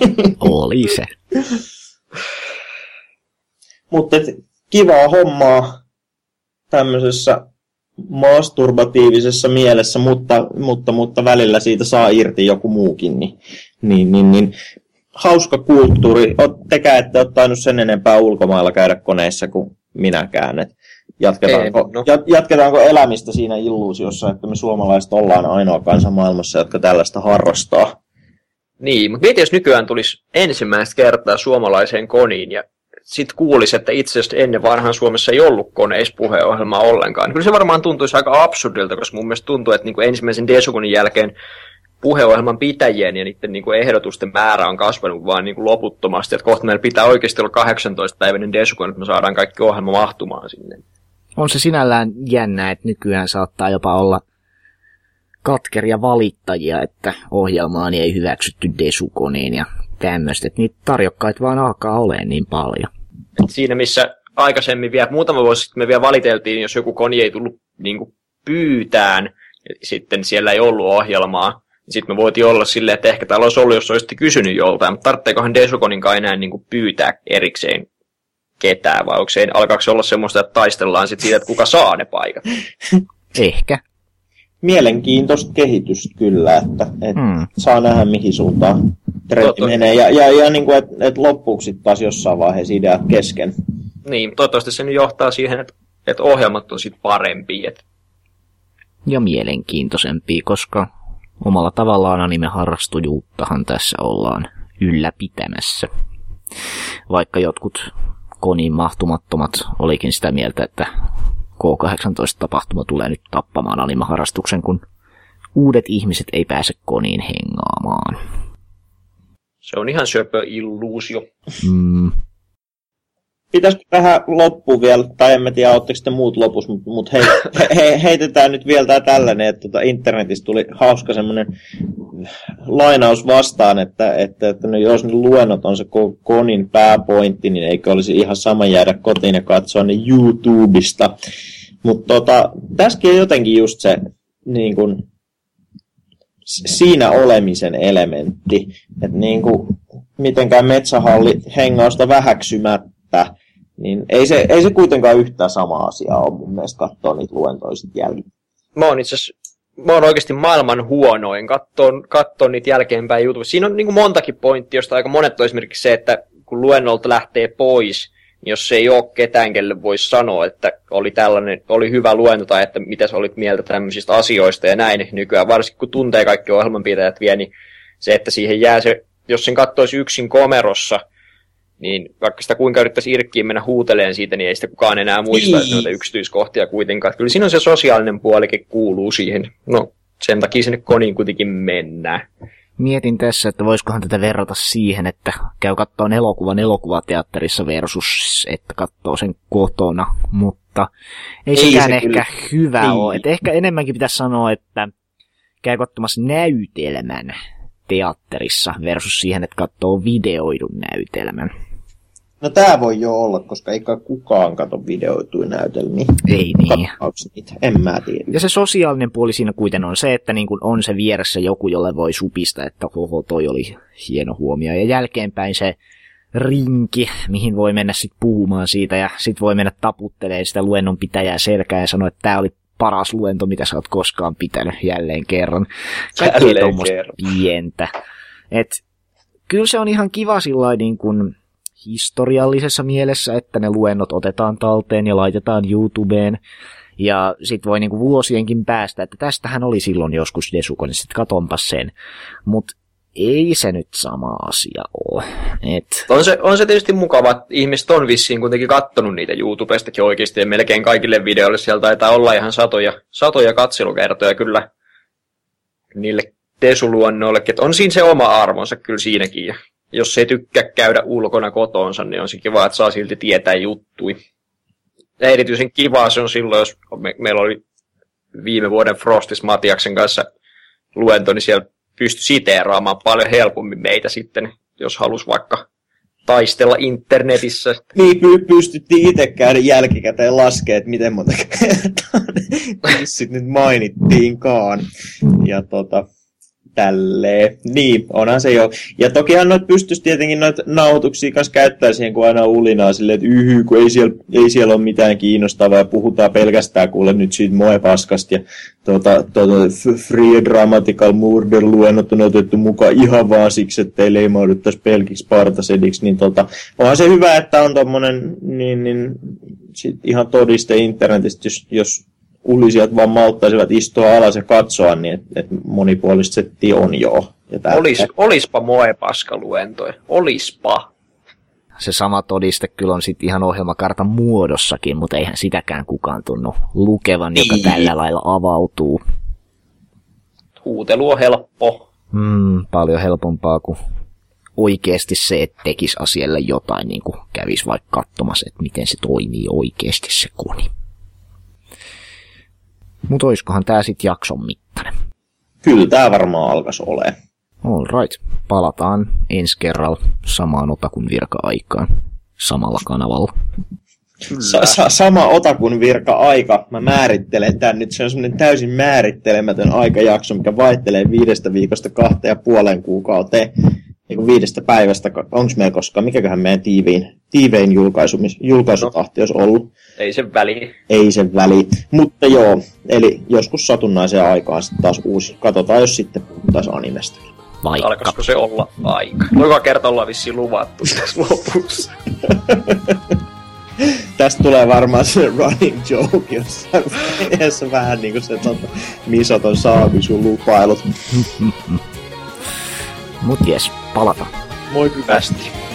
oli se. Mutta kivaa hommaa tämmöisessä masturbatiivisessa mielessä, mutta, mutta, mutta välillä siitä saa irti joku muukin. Niin, niin, niin, niin hauska kulttuuri. Tekää, että ole tainnut sen enempää ulkomailla käydä koneissa kuin minäkään. Et jatketaanko, Ei, no. jatketaanko elämistä siinä illuusiossa, että me suomalaiset ollaan ainoa kansa maailmassa, jotka tällaista harrastaa? Niin, mutta mieti, jos nykyään tulisi ensimmäistä kertaa suomalaiseen koniin ja sitten kuulisi, että itse asiassa ennen vanhan Suomessa ei ollut koneispuheohjelmaa ollenkaan. Kyllä se varmaan tuntuisi aika absurdilta, koska mun mielestä tuntuu, että niin kuin ensimmäisen Desukunin jälkeen puheohjelman pitäjien ja niiden niin kuin ehdotusten määrä on kasvanut vaan niin kuin loputtomasti. Että kohta meillä pitää oikeasti olla 18-päiväinen Desukun, että me saadaan kaikki ohjelma mahtumaan sinne. On se sinällään jännä, että nykyään saattaa jopa olla katkeria valittajia, että ohjelmaani ei hyväksytty Desukoneen ja tämmöistä. Että niitä tarjokkaita vaan alkaa olemaan niin paljon. Siinä missä aikaisemmin vielä, muutama vuosi sitten me vielä valiteltiin, jos joku koni ei tullut niin kuin pyytään, sitten siellä ei ollut ohjelmaa, niin sitten me voitiin olla silleen, että ehkä täällä olisi ollut, jos olisitte kysynyt joltain, mutta tarvitseekohan Desokoninkaan enää niin kuin pyytää erikseen ketään, vai onko se, alkaako se olla semmoista, että taistellaan sitten siitä, että kuka saa ne paikat? Ehkä. Mielenkiintoista kehitystä kyllä, että, että hmm. saa nähdä mihin suuntaan trendi menee. Ja, ja, ja niin kuin, että, että loppuuko sitten taas jossain vaiheessa ideat kesken. Niin, toivottavasti se nyt johtaa siihen, että, että ohjelmat on sitten parempia. Että... Ja mielenkiintoisempia, koska omalla tavallaan anime-harrastujuuttahan tässä ollaan ylläpitämässä. Vaikka jotkut koniin mahtumattomat olikin sitä mieltä, että K18-tapahtuma tulee nyt tappamaan anime-harrastuksen, kun uudet ihmiset ei pääse koniin hengaamaan. Se on ihan söpö illuusio. Mm. Pitäisikö tähän loppu vielä, tai en tiedä, oletteko te muut lopussa, mutta mut he, he, he, heitetään nyt vielä tämä tällainen, että tuota internetissä tuli hauska semmoinen lainaus vastaan, että, että, että no jos ne luennot on se konin pääpointti, niin eikö olisi ihan sama jäädä kotiin ja katsoa ne YouTubesta. Mutta tota, tässäkin on jotenkin just se niin kun, siinä olemisen elementti, että niin kuin, mitenkään metsähalli hengausta vähäksymättä, niin ei se, ei se kuitenkaan yhtään sama asia ole mun mielestä katsoa niitä luentoisit jälkeen. Mä oon itse mä oon oikeasti maailman huonoin katsoa, katsoa niitä jälkeenpäin juttuja. Siinä on niin montakin pointtia, josta aika monet on esimerkiksi se, että kun luennolta lähtee pois, niin jos se ei ole ketään, kelle voisi sanoa, että oli tällainen, oli hyvä luento tai että mitä sä olit mieltä tämmöisistä asioista ja näin nykyään, varsinkin kun tuntee kaikki ohjelmanpitäjät vielä, niin se, että siihen jää se, jos sen katsoisi yksin komerossa, niin vaikka sitä kuinka yrittäisi Irkkiin mennä huuteleen siitä, niin ei sitä kukaan enää muista niin. noita yksityiskohtia kuitenkaan. Kyllä siinä on se sosiaalinen puolikin kuuluu siihen. No, sen takia sinne koniin kuitenkin mennään. Mietin tässä, että voisikohan tätä verrata siihen, että käy katsoa elokuvan elokuvateatterissa versus, että katsoo sen kotona, mutta ei, ei sekään se ehkä kyllä. hyvä niin. ole. Että ehkä enemmänkin pitäisi sanoa, että käy katsomassa näytelmän teatterissa versus siihen, että katsoo videoidun näytelmän. No tää voi jo olla, koska ei kukaan kato videoituja näytelmiä. Ei niin. niitä? En mä tiedä. Ja se sosiaalinen puoli siinä kuitenkin on se, että niin kun on se vieressä joku, jolle voi supista, että hoho, toi oli hieno huomio. Ja jälkeenpäin se rinki, mihin voi mennä sitten puhumaan siitä ja sitten voi mennä taputtelee sitä luennon pitäjää selkää ja sanoa, että tämä oli paras luento, mitä sä oot koskaan pitänyt jälleen kerran. Kaikki tuommoista pientä. Et, kyllä se on ihan kiva sillä niin kuin historiallisessa mielessä, että ne luennot otetaan talteen ja laitetaan YouTubeen. Ja sit voi niinku vuosienkin päästä, että tästähän oli silloin joskus Desukon, sit katonpas sen. Mutta ei se nyt sama asia ole. Et... On, se, on se tietysti mukava, että ihmiset on vissiin kuitenkin kattonut niitä YouTubestakin oikeasti, ja melkein kaikille videoille sieltä taitaa olla ihan satoja, satoja katselukertoja kyllä niille Desuluonnoillekin, että on siinä se oma arvonsa kyllä siinäkin, ja jos ei tykkää käydä ulkona kotonsa, niin on se kiva, että saa silti tietää juttui. Ja erityisen kivaa se on silloin, jos me, meillä oli viime vuoden Frostis Matiaksen kanssa luento, niin siellä pystyi siteeraamaan paljon helpommin meitä sitten, jos halus vaikka taistella internetissä. Niin, py- pystyttiin itse käydä jälkikäteen laskemaan, että miten monta kertaa nyt mainittiinkaan. Ja tota, tälleen. Niin, onhan se jo. Ja tokihan noit pystyisi tietenkin noita nauhoituksia kanssa käyttää siihen, kun aina ulinaa silleen, että yhy, kun ei siellä, ei siellä ole mitään kiinnostavaa ja puhutaan pelkästään kuule nyt siitä moepaskasta ja tuota, tuota, Free Dramatical Murder luennot on otettu mukaan ihan vaan siksi, että ei leimauduttaisi pelkiksi partasediksi, niin tota, onhan se hyvä, että on tommonen niin, niin, sit ihan todiste internetistä, jos, jos ulisijat vaan malttaisivat istua alas ja katsoa, niin että et monipuolista setti on jo. Ja Olis, olispa moe paskaluentoja. Olispa. Se sama todiste kyllä on sitten ihan ohjelmakartan muodossakin, mutta eihän sitäkään kukaan tunnu lukevan, joka niin. tällä lailla avautuu. Huutelu on helppo. Mm, paljon helpompaa kuin oikeasti se, että tekisi asialle jotain, niin kuin kävisi vaikka katsomassa, että miten se toimii oikeasti se koni. Mutta oiskohan tää sitten jakson mittainen? Kyllä tää varmaan alkas ole. All right. Palataan ensi kerralla samaan otakun virka-aikaan samalla kanavalla. Sa- sa- sama otakun virka-aika. Mä määrittelen tän nyt. Se on semmonen täysin määrittelemätön aikajakso, mikä vaihtelee viidestä viikosta kahteen ja puolen kuukauteen niin viidestä päivästä, onko meillä koskaan, mikäköhän meidän tiivein, tiivein julkaisu, julkaisutahti olisi ollut. Ei se väli. Ei se väli. Mutta joo, eli joskus satunnaiseen aikaan sitten taas uusi. Katsotaan, jos sitten puhuttaisiin animesta. Vaikka. Alkaisiko se olla aika? Joka kerta ollaan vissiin luvattu tässä lopussa. Tästä tulee varmaan se running joke jossain vaiheessa vähän niin kuin se tota, Misoton sun lupailut. Mut jes, palata. Moi hyvästi.